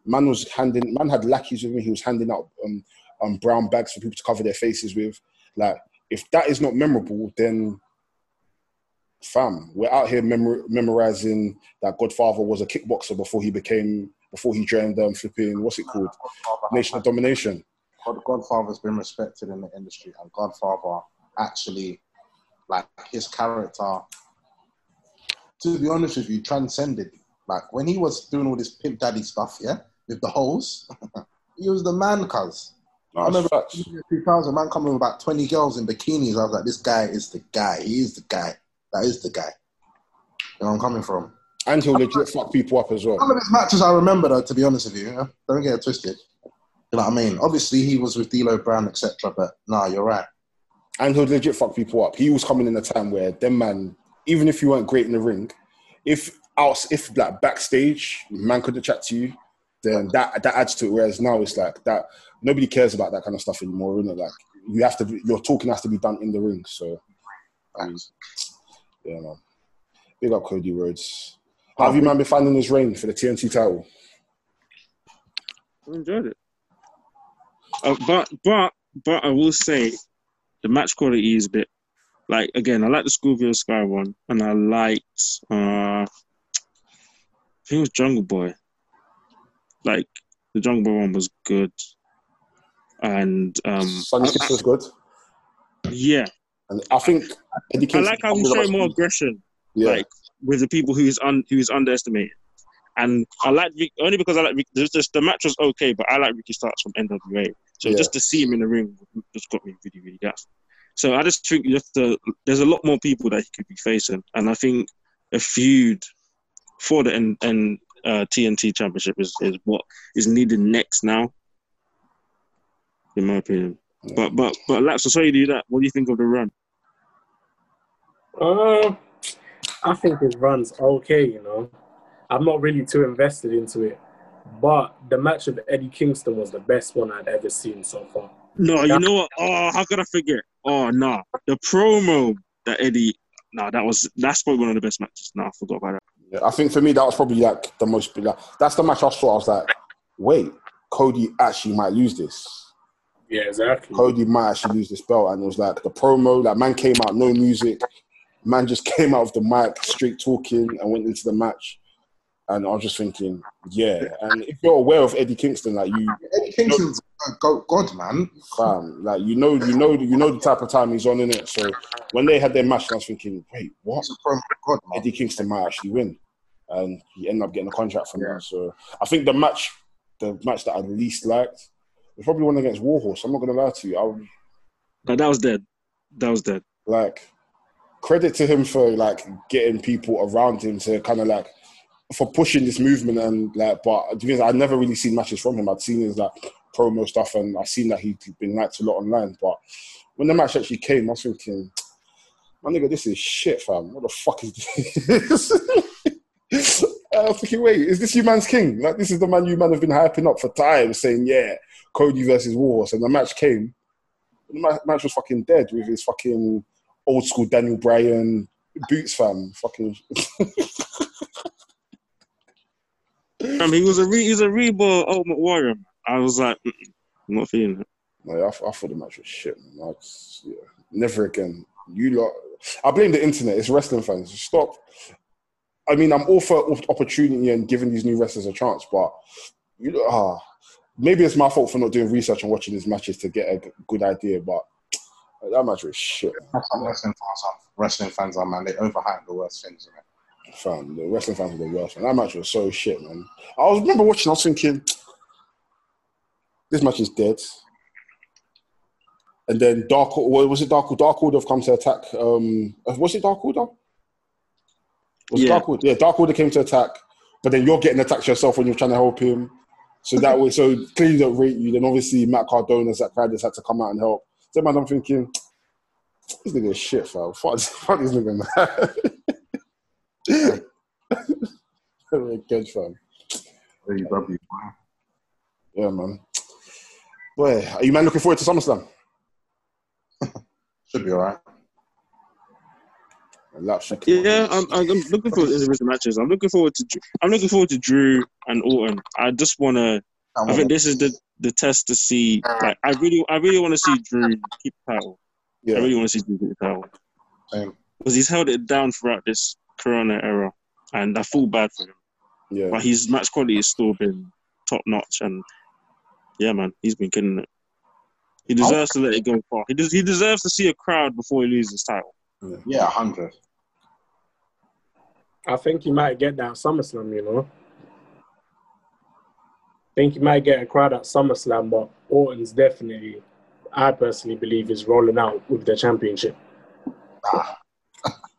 Man was handing, man had lackeys with him. He was handing out um, um, brown bags for people to cover their faces with. Like, if that is not memorable, then fam, we're out here memor- memorizing that Godfather was a kickboxer before he became before he joined um, flipping what's it called Nation of Domination. God, Godfather's been respected in the industry, and Godfather actually, like his character, to be honest with you, transcended. Like when he was doing all this pimp daddy stuff, yeah, with the hoes, he was the man, cuz. I remember facts. 2000 man coming with about 20 girls in bikinis. I was like, this guy is the guy. He is the guy. That is the guy. You know I'm coming from. And he'll legit fuck people up as well. Some of his matches I remember, though, to be honest with you. yeah? Don't get it twisted. You know what I mean? Obviously, he was with D'Lo Brown, etc. But nah, you're right. and he'll legit fuck people up. He was coming in a time where them man, even if you weren't great in the ring, if out, if like backstage, man couldn't chat to you, then that that adds to it. Whereas now it's like that nobody cares about that kind of stuff anymore, isn't it? Like you have to, be, your talking has to be done in the ring. So yeah, man. Big up Cody Rhodes. How have you man been finding his reign for the TNT title? I enjoyed it. Uh, but but but I will say, the match quality is a bit like again. I like the Scorpio Sky one, and I liked uh, I think it was Jungle Boy. Like the Jungle Boy one was good, and um, Sonny I- Kiss was good, yeah, and I think I Kingston like how he comes with a showed more aggression. Yeah, like with the people who is un, who is underestimated. And I like Rick, only because I like there's just the match was okay, but I like Ricky Starks from NWA. So Yeah. just to see him in the ring just got me really, really gassed. So I just think you to, there's a lot more people that he could be facing, and I think a feud for the and, and uh, TNT Championship is, is what is needed next now, in my opinion. Yeah. But but but Laps, so sorry you do that. What do you think of the run? Uh, I think his run's okay, you know. I'm not really too invested into it. But the match with Eddie Kingston was the best one I'd ever seen so far. No, you know what? Oh, how could I forget? Oh, nah. The promo that Eddie, nah, that was, that's probably one of the best matches. Nah, I forgot about that. Yeah, I think for me that was probably like the most. Like, that's the match I saw. I was like, wait, Cody actually might lose this. Yeah, exactly. Cody might actually lose this belt, and it was like the promo. Like man came out, no music. Man just came out of the mic, straight talking, and went into the match. And I was just thinking, yeah. And if you're aware of Eddie Kingston, like you, Eddie Kingston's a go- God, man. fam, like you know, you know, you know the type of time he's on in it. So when they had their match, I was thinking, wait, what? He's a promo God. Eddie Kingston might actually win, and he ended up getting a contract from that. So I think the match, the match that I least liked, was probably one against Warhorse. I'm not gonna lie to you. I would, No, that was dead. That was dead. like credit to him for like getting people around him to kind of like for pushing this movement and like. But I'd never really seen matches from him. I'd seen his like promo stuff, and I've seen that he'd been liked a lot online. But when the match actually came, I was thinking, my nigga, this is shit, fam. What the fuck is this? I was thinking, wait, is this you man's king? Like, this is the man you man have been hyping up for time, saying, yeah, Cody versus Warhorse. And the match came. The match was fucking dead with his fucking old school Daniel Bryan boots, fam. Fucking. Um, he was a re, he's a reborn Ultimate Warrior. man. I was like, I'm not feeling it. Like, I, I thought the match was shit, man. I just, yeah, never again. You lot. I blame the internet. It's wrestling fans. Stop. I mean, I'm all for opportunity and giving these new wrestlers a chance, but you know, ah, maybe it's my fault for not doing research and watching these matches to get a g- good idea. But that match was shit, That's how wrestling fans are. Wrestling fans are, man. They overhype the worst things. Man. Fam. The wrestling fans were the worst. Man. That match was so shit, man. I was remember watching. I was thinking, this match is dead. And then Dark, what was it? Dark, Dark Order have come to attack. Um, was it Dark Order? Was it Yeah. Dark Order? Yeah, Dark Order came to attack, but then you're getting attacked yourself when you're trying to help him. So that way, so clearly don't rate you. Then obviously Matt Cardona, Zack Ryder's had to come out and help. So man, I'm thinking, this nigga is shit, fam. Fuck, fuck this nigga, man. Good fam. AEW. Yeah, man. Boy, are you man looking forward to SummerSlam? Should be all right. Yeah, I'm, I'm looking forward to individual matches. I'm looking forward to Drew- I'm looking forward to Drew and Orton. I just want to. I think this is the the test to see. Like, I really, I really want to see Drew keep the title. I really want to see Drew keep the title because he's held it down throughout this Corona era, and I feel bad for him. yeah. But his match quality has still been top notch, and yeah, man, he's been killing it. He deserves to let it go far. He des- he deserves to see a crowd before he loses his title. Yeah, hundred. I think he might get that SummerSlam, you know. I think he might get a crowd at SummerSlam, but Orton's definitely, I personally believe, is rolling out with the championship. No,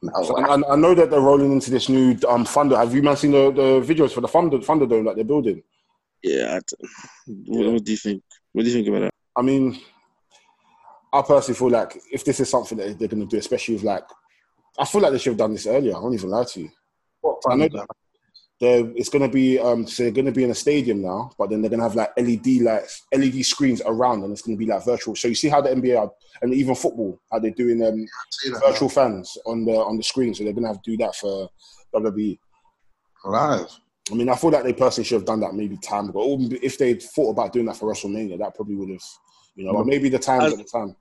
So, and, and I know that they're rolling into this new um Thunder. Have you man seen the, the videos for the Thunder Thunderdome that they're building? Yeah, I d- what, what do you think? What do you think about that? I mean, I personally feel like if this is something that they're going to do, especially with like, I feel like they should have done this earlier. I won't even lie to you. what I know that they're, it's going to be um, so they're going to be in a stadium now, but then they're going to have like LED lights, LED screens around, and it's going to be like virtual. So you see how the NBA are, and even football, how they're doing um, See that, virtual fans on the on the screen. So they're going to have to do that for WWE. live. I mean, I feel like they personally should have done that maybe time ago. Or if they'd thought about doing that for WrestleMania, that probably would have, you know, but maybe the time As- at the time.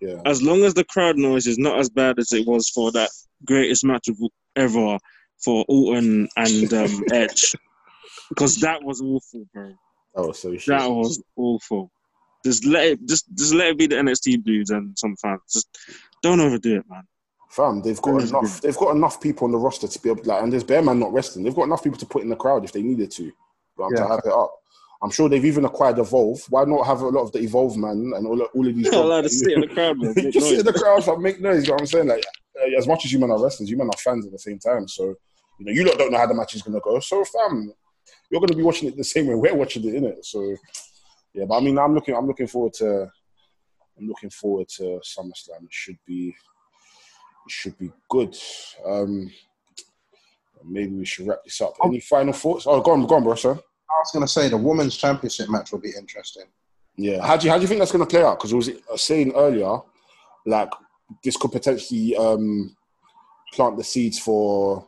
Yeah. As long as the crowd noise is not as bad as it was for that greatest match of ever for Orton and um, Edge, because that was awful, bro. Oh, so shit. That was awful. Just let it, just just let it be the NXT dudes and some fans. Just don't overdo it, man. Fam, they've got enough. They've got enough people on the roster to be able, like, and there's bare man not resting. They've got enough people to put in the crowd if they needed to, um, to Yeah. have it up. I'm sure they've even acquired Evolve. Why not have a lot of the Evolve man and all, all of these? You're not allowed to sit in the crowd, man. Just sit in the crowd and make noise. You know what I'm saying? Like, as much as you men are wrestlers, you men are fans at the same time. So, you know, you lot don't know how the match is gonna go. So, fam, you're gonna be watching it the same way we're watching it, innit? So, yeah. But I mean, I'm looking. I'm looking forward to. I'm looking forward to SummerSlam. It should be. It should be good. Um, maybe we should wrap this up. Any final thoughts? Oh, go on, go on, bro, sir. I was gonna say the women's championship match will be interesting. Yeah. How do you how do you think that's going to play out? Because I was saying earlier, like this could potentially um, plant the seeds for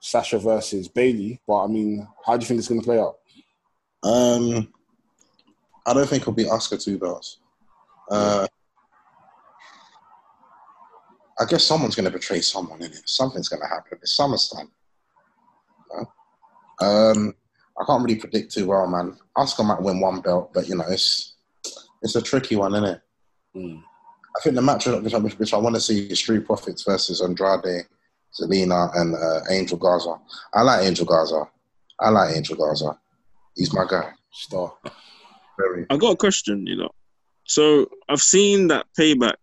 Sasha versus Bayley. But I mean, how do you think it's going to play out? Um, I don't think it'll be Asuka two belts. Uh, I guess someone's going to betray someone in it. Something's going to happen. It's SummerSlam. You know? Um, I can't really predict too well, man. Asuka might win one belt, but you know, it's it's a tricky one, isn't it? Mm. I think the match which I, which I want to see is Street Profits versus Andrade, Zelina, and uh, Angel Garza. I like Angel Garza. I like Angel Garza. He's my guy. Star. Very. I got a question, you know. So I've seen that payback.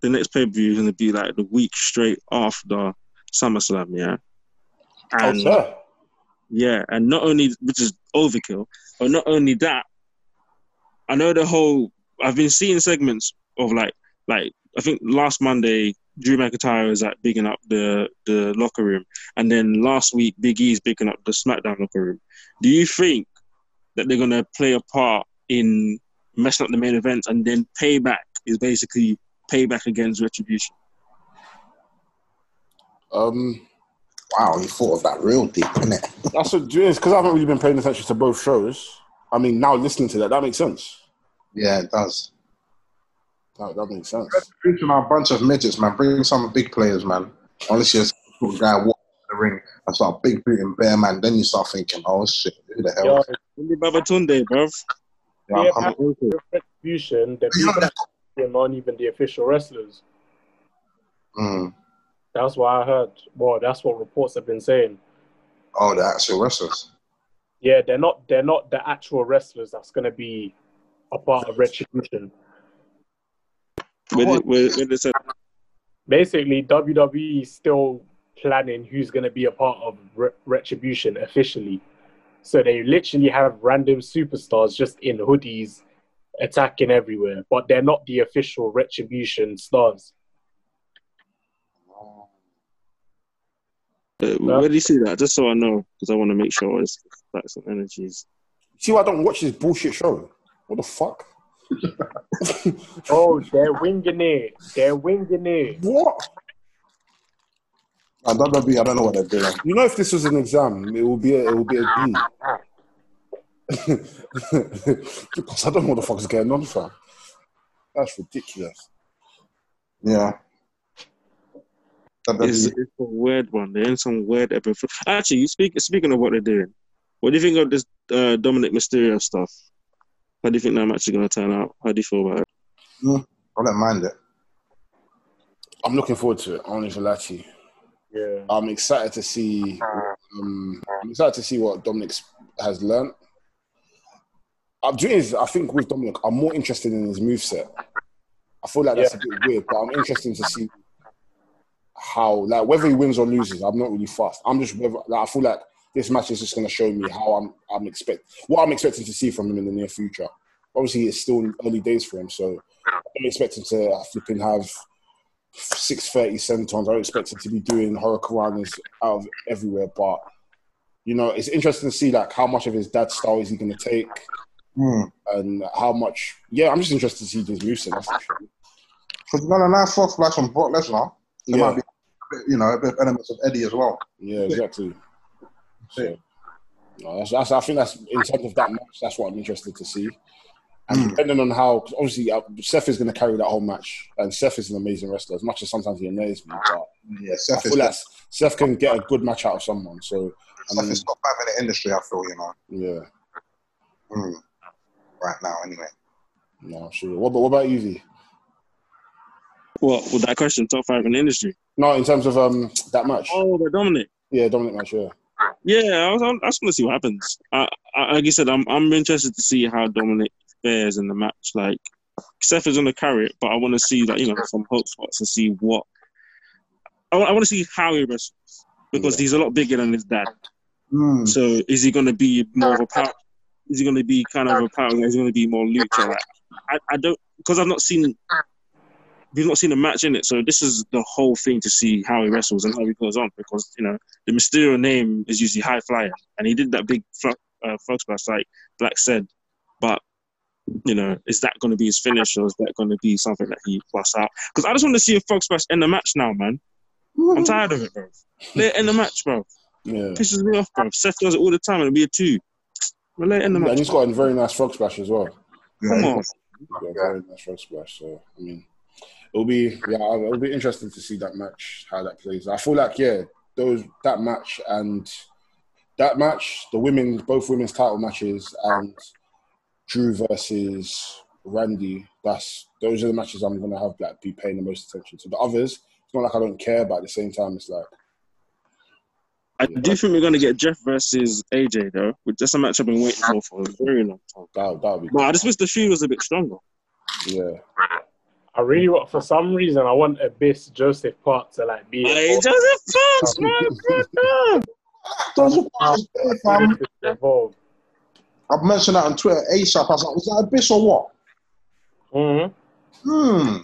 The next pay per view is going to be like the week straight after SummerSlam, yeah. Oh, And sir. yeah, and not only which is overkill, but not only that, I know the whole. I've been seeing segments of like, like I think last Monday Drew McIntyre was like bigging up the the locker room, and then last week Big E's bigging up the SmackDown locker room. Do you think that they're gonna play a part in messing up the main event, and then payback is basically payback against retribution? Um, Wow, you thought of that real deep, innit? that's what it's because I haven't really been paying attention to both shows. I mean, now listening to that, that makes sense. Yeah, it does. That, that makes sense. Retribution are a bunch of midgets, man. Bring some big players, man. Unless you're a guy walking the ring and start big booting bear, man. Then you start thinking, oh shit, who the hell? Yo, Only Babatunde, bruv. Yeah, yeah, I'm- I'm- the retribution, the You know people that- that are not even the official wrestlers. Mm. That's what I heard. Well, that's what reports have been saying. Oh, the actual wrestlers. Yeah, they're not. They're not the actual wrestlers. That's going to be a part of retribution. Where did, where, where did? Basically, WWE is still planning who's going to be a part of re- retribution officially. So they literally have random superstars just in hoodies attacking everywhere, but they're not the official retribution stars. Uh, where do you see that? Just so I know, because I want to make sure it's facts and energies. See why I don't watch this bullshit show? What the fuck? Oh, they're winging it. They're winging it. What? And WWE, I don't know what they're doing. You know, if this was an exam, it would be a, it would be a D. because I don't know what the fuck is going on, fam. That's ridiculous. Yeah. It's, it's a weird one. They're in some weird episode. Actually, you speak speaking of what they're doing. What do you think of this uh, Dominic Mysterio stuff? How do you think that match is going to turn out? How do you feel about it? I don't mind it. I'm looking forward to it. I don't even lie to you. Yeah. I'm excited to see. Um, I'm excited to see what Dominic has learned. I'm doing is I think with Dominic, I'm more interested in his moveset. I feel like that's a bit weird, but I'm interested to see how, like, whether he wins or loses. I'm not really fast. I'm just whether like, I feel like this match is just going to show me how I'm I'm expect what I'm expecting to see from him in the near future. Obviously, it's still early days for him, so I'm expecting to flipping have six thirty sentons. I don't expect him to be doing hurricanranas out of everywhere, but you know, it's interesting to see like how much of his dad's style is he going to take, Hmm. and how much. Yeah, I'm just interested to see his moveset. That's for sure. Because you got a nice frog splash from Brock Lesnar. There Yeah. might be, you know, a bit of elements of Eddie as well. Yeah, exactly. So, no, that's, that's, I think that's in terms of that match. That's what I'm interested to see. And Mm. depending on how, 'cause obviously, uh, Seth is going to carry that whole match, and Seth is an amazing wrestler. As much as sometimes he annoys me, but Yeah, I Seth is, like Seth can get a good match out of someone. So, I Seth mean, is top five in the industry, I feel, you know. yeah, Hmm. Right now, anyway. no, sure. What, about- what about you, V? What with that question? Top five in the industry? No, in terms of um that match. Oh, the Dominic. Yeah, Dominic match. Yeah, Yeah, I was. I just want to see what happens. I, I, like you said, I'm. I'm interested to see how Dominic fares in the match. Like Seth is going to carry it, but I want to see like you know some hope spots and see what. I, want- I want to see how he wrestles because Yeah. he's a lot bigger than his dad. Hmm. So is he going to be more of a power? Is he going to be kind of a power? Is he going to be more lucha? Like, I, I don't because I've not seen. We've not seen a match in it, so this is the whole thing to see how he wrestles and how he goes on. Because you know the Mysterio name is usually high flyer, and he did that big frog, uh, frog splash like Black said. But you know, is that going to be his finish, or is that going to be something that he busts out? Because I just want to see a frog splash in the match now, man. I'm tired of it, bro. Let it end the match, bro. yeah. Pisses me off, bro. Seth does it all the time, and it'll be a two. But let it end the match. And he's got a very nice frog splash as well. Yeah, Come on. got a very nice frog splash. So I mean, it'll be yeah, it'll be interesting to see that match how that plays. I feel like yeah, those that match and that match, the women, both women's title matches, and Drew versus Randy. That's those are the matches I'm gonna have like be paying the most attention to. The others, it's not like I don't care, but at the same time, it's like I do think we're going to get Jeff versus AJ, though. Which That's a match I've been waiting for for a very long time. that be But I just wish the shoe was a bit stronger. yeah. I really want, for some reason, I want a Abyss Joseph Park to like be. Hey, Joseph Fox, my brother! Those are fam. involved. I've mentioned that on Twitter ASAP. I was like, was that Abyss or what? Mm-hmm. Hmm.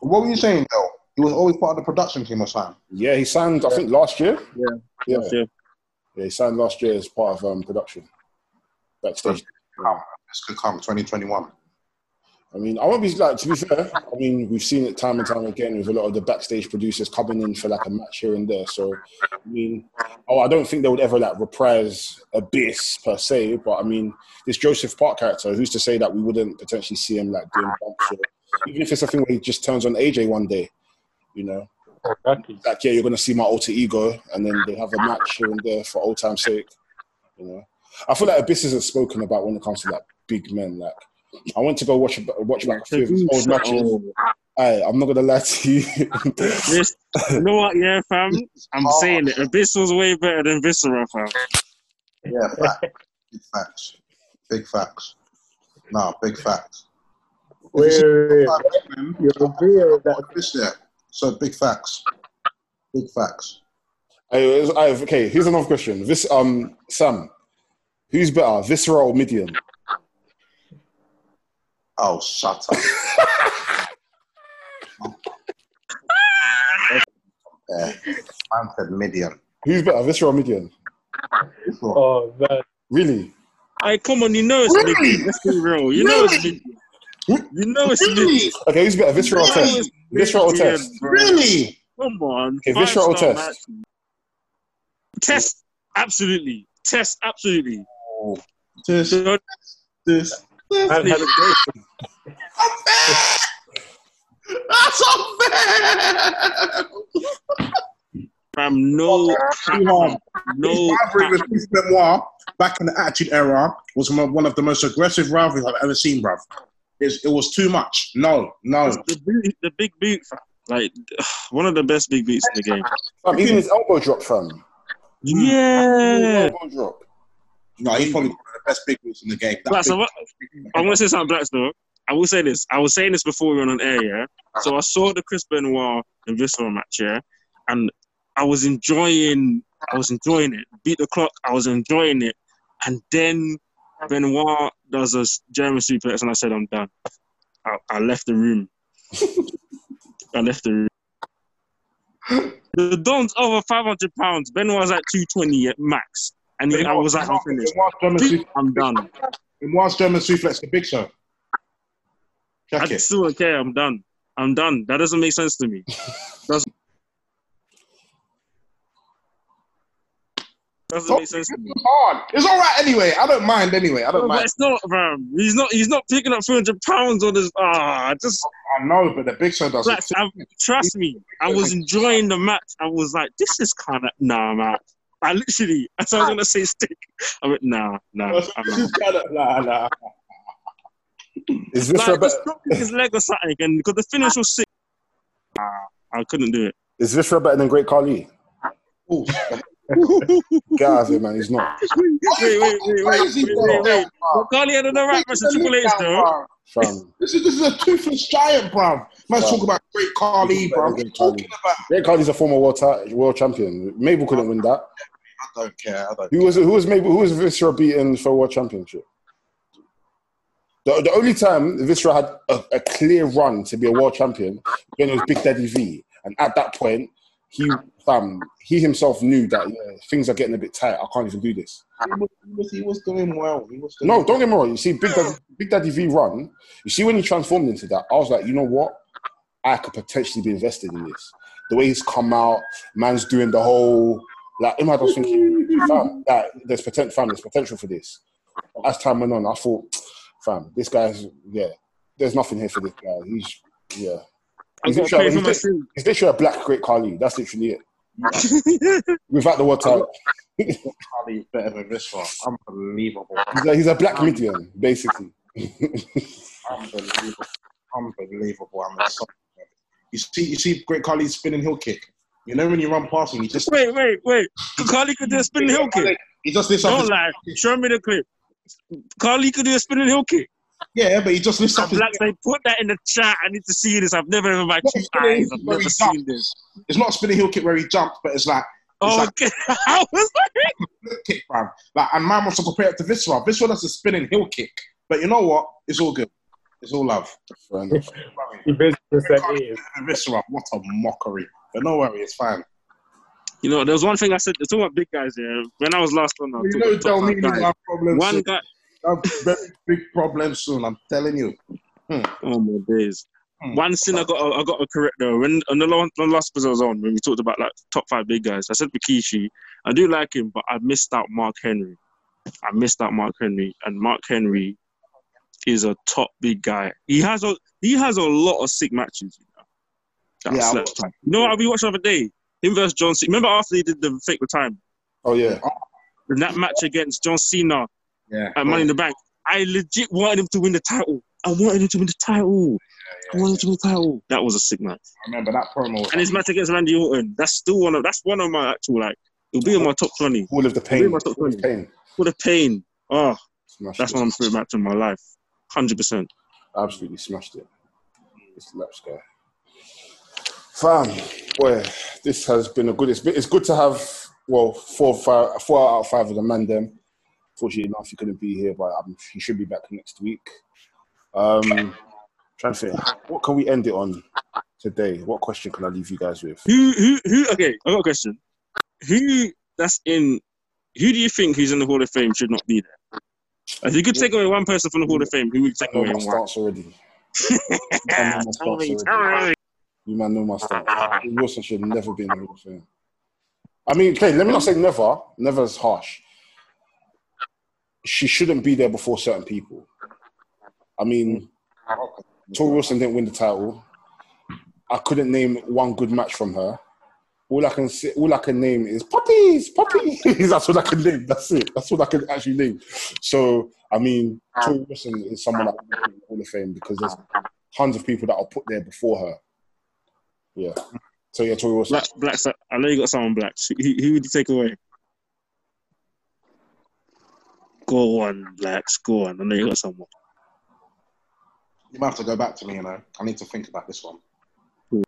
What were you saying, though? He was always part of the production team or something. Yeah, he signed I think last year. Yeah. Yeah. Yeah. Yeah, he signed last year as part of um, production. Backstage. This could come 2021. I mean, I won't be like to be fair. I mean, we've seen it time and time again with a lot of the backstage producers coming in for like a match here and there. So, I mean, oh, I don't think they would ever like reprise Abyss per se. But I mean, this Joseph Park character, who's to say that we wouldn't potentially see him like doing bumps or even if it's a thing where he just turns on AJ one day, you know, oh, Exactly. like yeah, you're gonna see my alter ego, and then they have a match here and there for old time's sake. You know, I feel like Abyss isn't spoken about when it comes to like big men. Like, I went to go watch watch like a few of his old matches. Oh, Hey, I'm not gonna lie to you. this, you know what, yeah, fam? I'm Oh. saying it. Abyss was way better than Viscera, fam. Yeah, fact. big facts. Big facts. No, big facts. Wait, wait, wait. You agree with that? So big facts. Big facts. Hey, it's- hey, okay, here's another question. This um Sam, who's better, Viscera or Mideon? Oh, shut up. yeah. Man said medium. Who's better, Viscera or Mideon? Oh man, Really? I come on, you know it's Really? big. Let's be real. You know it's Really? You know it's Really? big. Okay, who's better, Viscera or You Test? it's Viscera or Test? Really? Come on. Okay, Viscera or Test? Test, absolutely. Test, absolutely. This, So, this, this. Man had a great unfair. That's unfair. fam, no, Too hard. no. His rivalry with Chris Benoit back in the Attitude Era was one one of the most aggressive rivalries I've ever seen, bruv. It's, it was too much. No, no. The, big- the big boot, like one of the best big beats in the game. Fam, even his elbow drop, fam. Yeah. Elbow drop. No, he's probably one of the best big boots in the game. That Black, so big- what, I'm gonna say something, Blacks though. I will say this. I was saying this before we went on air, yeah. So I saw the Chris Benoit and Viscera match, yeah, and I was enjoying. I was enjoying it. Beat the clock. I was enjoying it, and then Benoit does a German suplex, and I said, "I'm done." I, I left the room. I left the room. The Don's over 500 pounds. Benoit's at 220 at max, and he, I was like, "I'm finished. Benoit's German, suplex, I'm done." Benoit's German suplex, the big show. I Check it. still don't care. I'm done. I'm done. That doesn't make sense to me. Doesn't, doesn't make sense to me. It's hard. It's all right anyway. I don't mind anyway. I don't No, but mind. it's not, fam. He's not. He's not picking up 300 pounds on this. Ah, just I know, but the big show does like, it. I, trust me. I was enjoying the match. I was like, this is kind of nah, man. I literally, as I was gonna say stick, I went nah, nah. I'm is not. kind of nah, nah. Is Viscera Like, better? just dropping his leg or something, and because the finish was sick. Nah, I couldn't do it. Is this better than Great Khali? Ooh. Get out of here, man. He's not. Wait, wait, wait, wait, wait, Crazy, wait, bro. wait, wait. Khali had another right match to Triple H though. Fam. This is this is a toothless giant, bruv. Man's Bruv. talking about great Khali, bruv. What are you talking about? Great Khali's a former world, ti- world champion. Mabel couldn't win that. I don't care. I don't Who was who was Mabel? Who was Viscera beaten for world championship? The, the only time Viscera had a, a clear run to be a world champion when it was Big Daddy V, and at that point, he fam, he himself knew that yeah, things are getting a bit tight. I can't even do this. He was, he was, he was doing well. He was doing No, don't get me wrong. You see, Big Daddy, Big Daddy V run. You see, when he transformed into that, I was like, you know what? I could potentially be invested in this. The way he's come out, man's doing the whole like. Head, I was thinking, fam, that there's potential, fam, there's potential for this. As time went on, I thought, fam, this guy's yeah. There's nothing here for this guy. He's yeah. I this, your, got to pay literally, for my he's, sin. he's literally a black great Khali. That's literally it. Without the word title. Khali better than this one. Unbelievable. He's a, he's a black medium, basically. Unbelievable. Unbelievable. I'm excited. You see, you see, great Khali's spinning heel kick. You know when you run past him, he just Wait, wait, wait. Khali could do a spinning heel kick. He just lifts up. Don't His, lie. Show me the clip. Khali could do a spinning heel kick. Yeah, but he just lifts up. His, Blacks, they put that in the chat. I need to see this. I've never in my two spinning eyes. I've never seen jumps. this. it's not a spinning heel kick where he jumped, but it's like Oh, like- okay. I was like, heel kick, man. Like, and man wants to compare it to Viscera. Viscera does a spinning heel kick, but you know what? It's all good. It's all love. Fair enough. He basically said. Viscera, what a mockery. But no worry, it's fine. you know, there was one thing I said. It's all about big guys here. When I was last on, I was You know, about tell me guys. have problems. One guy. Have very big problems soon. I'm telling you. Oh my days. Hmm. One thing I got, I got to correct though. When on the last, the last episode I was on, when we talked about like top five big guys, I said Rikishi. I do like him, but I missed out Mark Henry. I missed out Mark Henry, and Mark Henry is a top big guy. He has a he has a lot of sick matches. You know, Yeah, I slept was- on. You know what I rewatched the other day? Him versus John Cena. Remember after he did the fake retirement? Oh yeah. In that match against John Cena Yeah. at Money in the Bank, I legit wanted him to win the title. I wanted him to win the title. I wanted him to win the title. That was a sick match. I remember that promo. And his match against Randy Orton, that's still one of that's one of my actual like it'll be in my top twenty. All of the Really pain. my top All of the pain. For the pain. Oh, Smashed that's it. one of my favorite match in my life. Hundred percent. Absolutely smashed it. It's This laps guy. Fam, boy, this has been a good. It's, been, it's good to have well four, five, four out of five of the man. Them, fortunately enough, he couldn't be here, but um, he should be back next week. Um, trying to think, what can we end it on today? What question can I leave you guys with? Who who who okay, I got a question. Who that's in who do you think who's in the Hall of Fame should not be there? If you could take away one person from the Hall of Fame, who would you take away my and why? stance already. I Tell me, tell me. You man know my stance. Wilson should never be in the Hall of Fame. I mean, okay, let me not say never. Never is harsh. She shouldn't be there before certain people. I mean, Torrie Wilson didn't win the title. I couldn't name one good match from her. All I can say, all I can name is puppies, puppies. That's what I can name. That's it. That's what I can actually name. So, I mean, Torrie Wilson is someone that in the Hall of Fame because there's tons of people that are put there before her. Yeah. So yeah, Torrie Wilson. Black, Blacks, I know you got someone blacks. Who, who would you take away? Go on, Blacks. Go on. I know you got someone. You might have to go back to me, you know. I need to think about this one. Cool.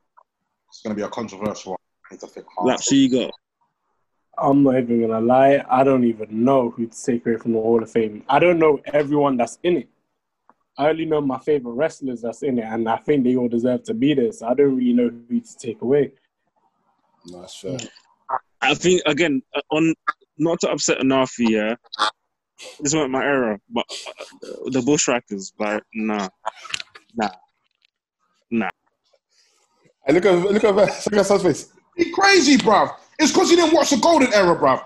It's going to be a controversial one. I need to think hard. Blacks, who you got? I'm not even gonna lie. I don't even know who to take away from the Hall of Fame. I don't know everyone that's in it. I only know my favorite wrestlers that's in it, and I think they all deserve to be there. So I don't really know who to take away. No, that's fair. I think again uh, on not to upset Anafi, yeah. This wasn't my era, but uh, the Bushwhackers, like nah, nah. nah. Hey, look at look at look at Sam's face. You crazy, bruv. It's because you didn't watch the golden era, bruv.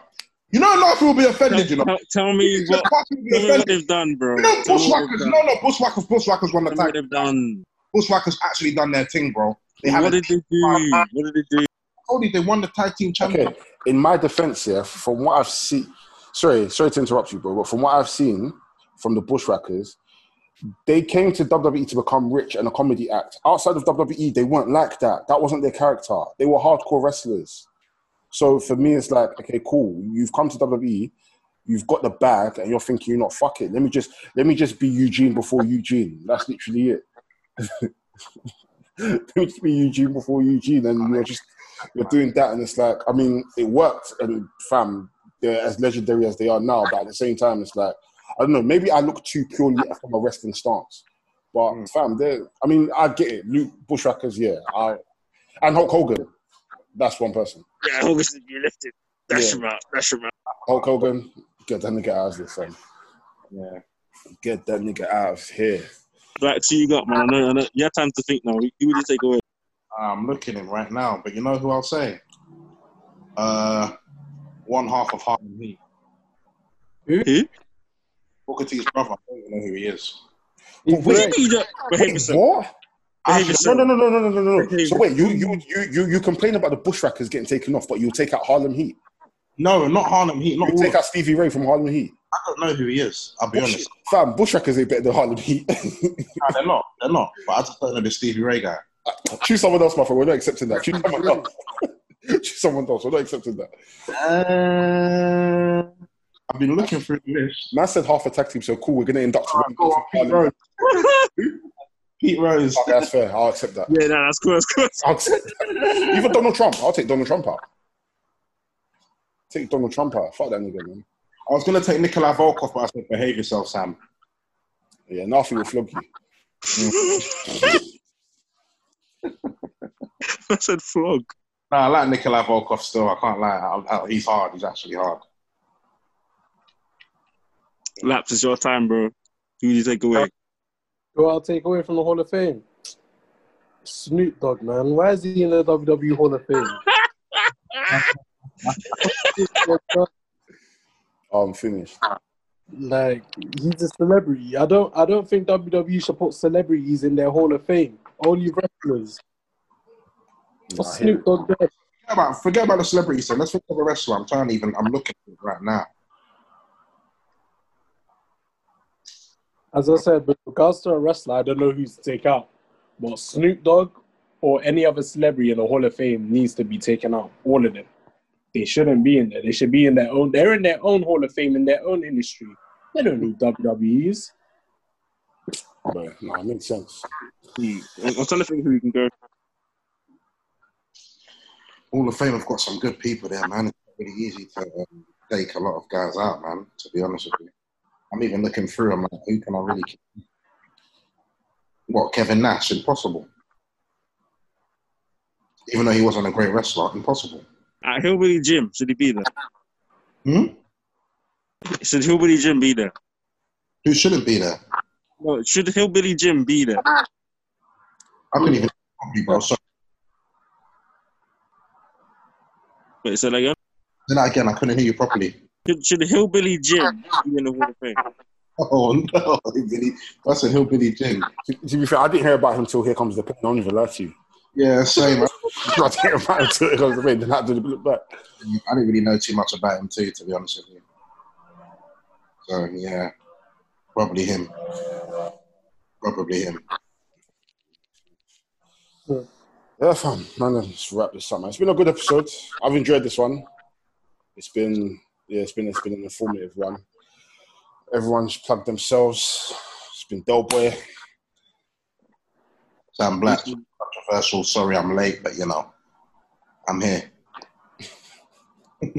You know, enough will be offended, you know. Tell, tell me what, Fucking tell me what they've done, bro. You know, Tell Bushwhackers. they've No, no, Bushwhackers. Bushwhackers won the Tell what tag. they've done. Bushwhackers actually done their thing, bro. They. What did they do? What did they do? told you they won the tag team championship. Okay, in my defense, yeah, from what I've seen, sorry, sorry to interrupt you, bro, but from what I've seen from the Bushwhackers, they came to WWE to become rich and a comedy act. Outside of WWE, they weren't like that. That wasn't their character. They were hardcore wrestlers. So for me, it's like, okay, cool. You've come to WWE, you've got the bag, and you're thinking, you know, fuck it. Let me just let me just be Eugene before Eugene. That's literally it. let me just be Eugene before Eugene, and you're just you're doing that, and it's like, I mean, it worked, and fam, they're as legendary as they are now, but at the same time, it's like, I don't know, maybe I look too purely from a wrestling stance, but Mm. fam, they're, I mean, I get it. Luke Bushwhackers, yeah, I, and Hulk Hogan, that's one person. Yeah, August you lifted. That's Yeah. your mouth. That's your mouth. Hulk Hogan, get that nigga out of here, fam. Yeah. Get that nigga out of here. Right, who you got, man? I know, I know. You have time to think now. Who who would you take away? I'm looking at him right now, but you know who I'll say? Uh, one half of Harlem Heat. Who? Booker T's brother. I don't even know who he is. Wait, What do you mean? you Behave yourself. what? Behave No, yourself. no, no, no, no, no, no, no. Behave So wait, you, you, you, you, you complain about the Bushwhackers getting taken off, but you'll take out Harlem Heat. No, not Harlem Heat. Not You take out Stevie Ray from Harlem Heat. I don't know who he is. I'll be Bush, honest. fam, Bushwhackers ain't better than Harlem Heat. Nah, they're not. They're not. But I just don't know the Stevie Ray guy. Uh, choose someone else, my friend. We're not accepting that. Choose someone else. Choose someone else. We're not accepting that. Uh, I've been looking through the list. Man said half a tag team, so cool. We're gonna induct Oh, one. go on, Pete Rose. Pete Rose. Okay, that's fair. I'll accept that. Yeah, no, that's cool. That's cool. I'll accept that. Even Donald Trump. I'll take Donald Trump out. Take Donald Trump out. Fuck that nigga, man. I was gonna take Nikolai Volkoff, but I said behave yourself, Sam. Yeah, nothing will flog you. I said flog. No, I like Nikolai Volkoff still. I can't lie. I, I, he's hard. He's actually hard. Laps, is your time, bro. Who do you take away? Who I'll take away from the Hall of Fame? Snoop Dogg, man. Why is he in the WWE Hall of Fame? I'm finished. like he's a celebrity. I don't I don't think WWE should put celebrities in their Hall of Fame. Only wrestlers. What's Nah, I hear Snoop Dogg there? Forget about, forget about the celebrities. Then let's look at the wrestler. I'm trying to even. I'm looking at it right now. As I said, with regards to a wrestler, I don't know who to take out. But Snoop Dogg or any other celebrity in the Hall of Fame needs to be taken out. All of them. They shouldn't be in there. They should be in their own. They're in their own Hall of Fame in their own industry. They don't need WWEs. But, nah, it makes sense. Hmm. I'm I'm trying to think who we can go. Hall of Fame have got some good people there, man. It's really easy to um, take a lot of guys out, man. To be honest with you, I'm even looking through. I'm like, who can I really? keep? What Kevin Nash? Impossible. Even though he wasn't a great wrestler, impossible. At Hillbilly Jim, should he be there? Hmm? Should Hillbilly Jim be there? Who shouldn't be there? No, should Hillbilly Jim be there? I couldn't even properly, bro. Sorry. Wait, say that again. Say that again. I couldn't hear you properly. Should, should Hillbilly Jim be in the Hall of Fame? Oh no, Hillbilly. That's a hillbilly Jim. To, to be fair, I didn't hear about him till Here Comes the Pain. I'm not even lie to you. Yeah, same. I I didn't hear about him till Here Comes the Pain. Then I had to look back. I didn't really know too much about him too, to be honest with you. So yeah, probably him. Probably him. Yeah, fam. Man, let's wrap this up, man. It's been a good episode. I've enjoyed this one. It's been, yeah, it's been, it's been an informative one. Everyone's plugged themselves. It's been Doughboy. Sam Black, controversial. Sorry, I'm late, but you know, I'm here.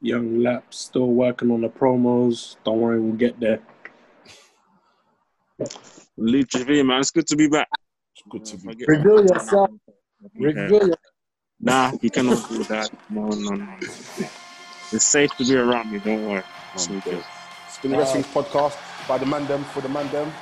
Young Laps still working on the promos. Don't worry, we'll get there. Leave TV, man. It's good to be back. It's good to be. Forget- Reveal yourself. Okay. Reveal your- Nah, you cannot do that. No, no, no. It's safe to be around me. Don't worry. Oh, it's. It's been the Wrestling uh, Podcast by the man them for the man them.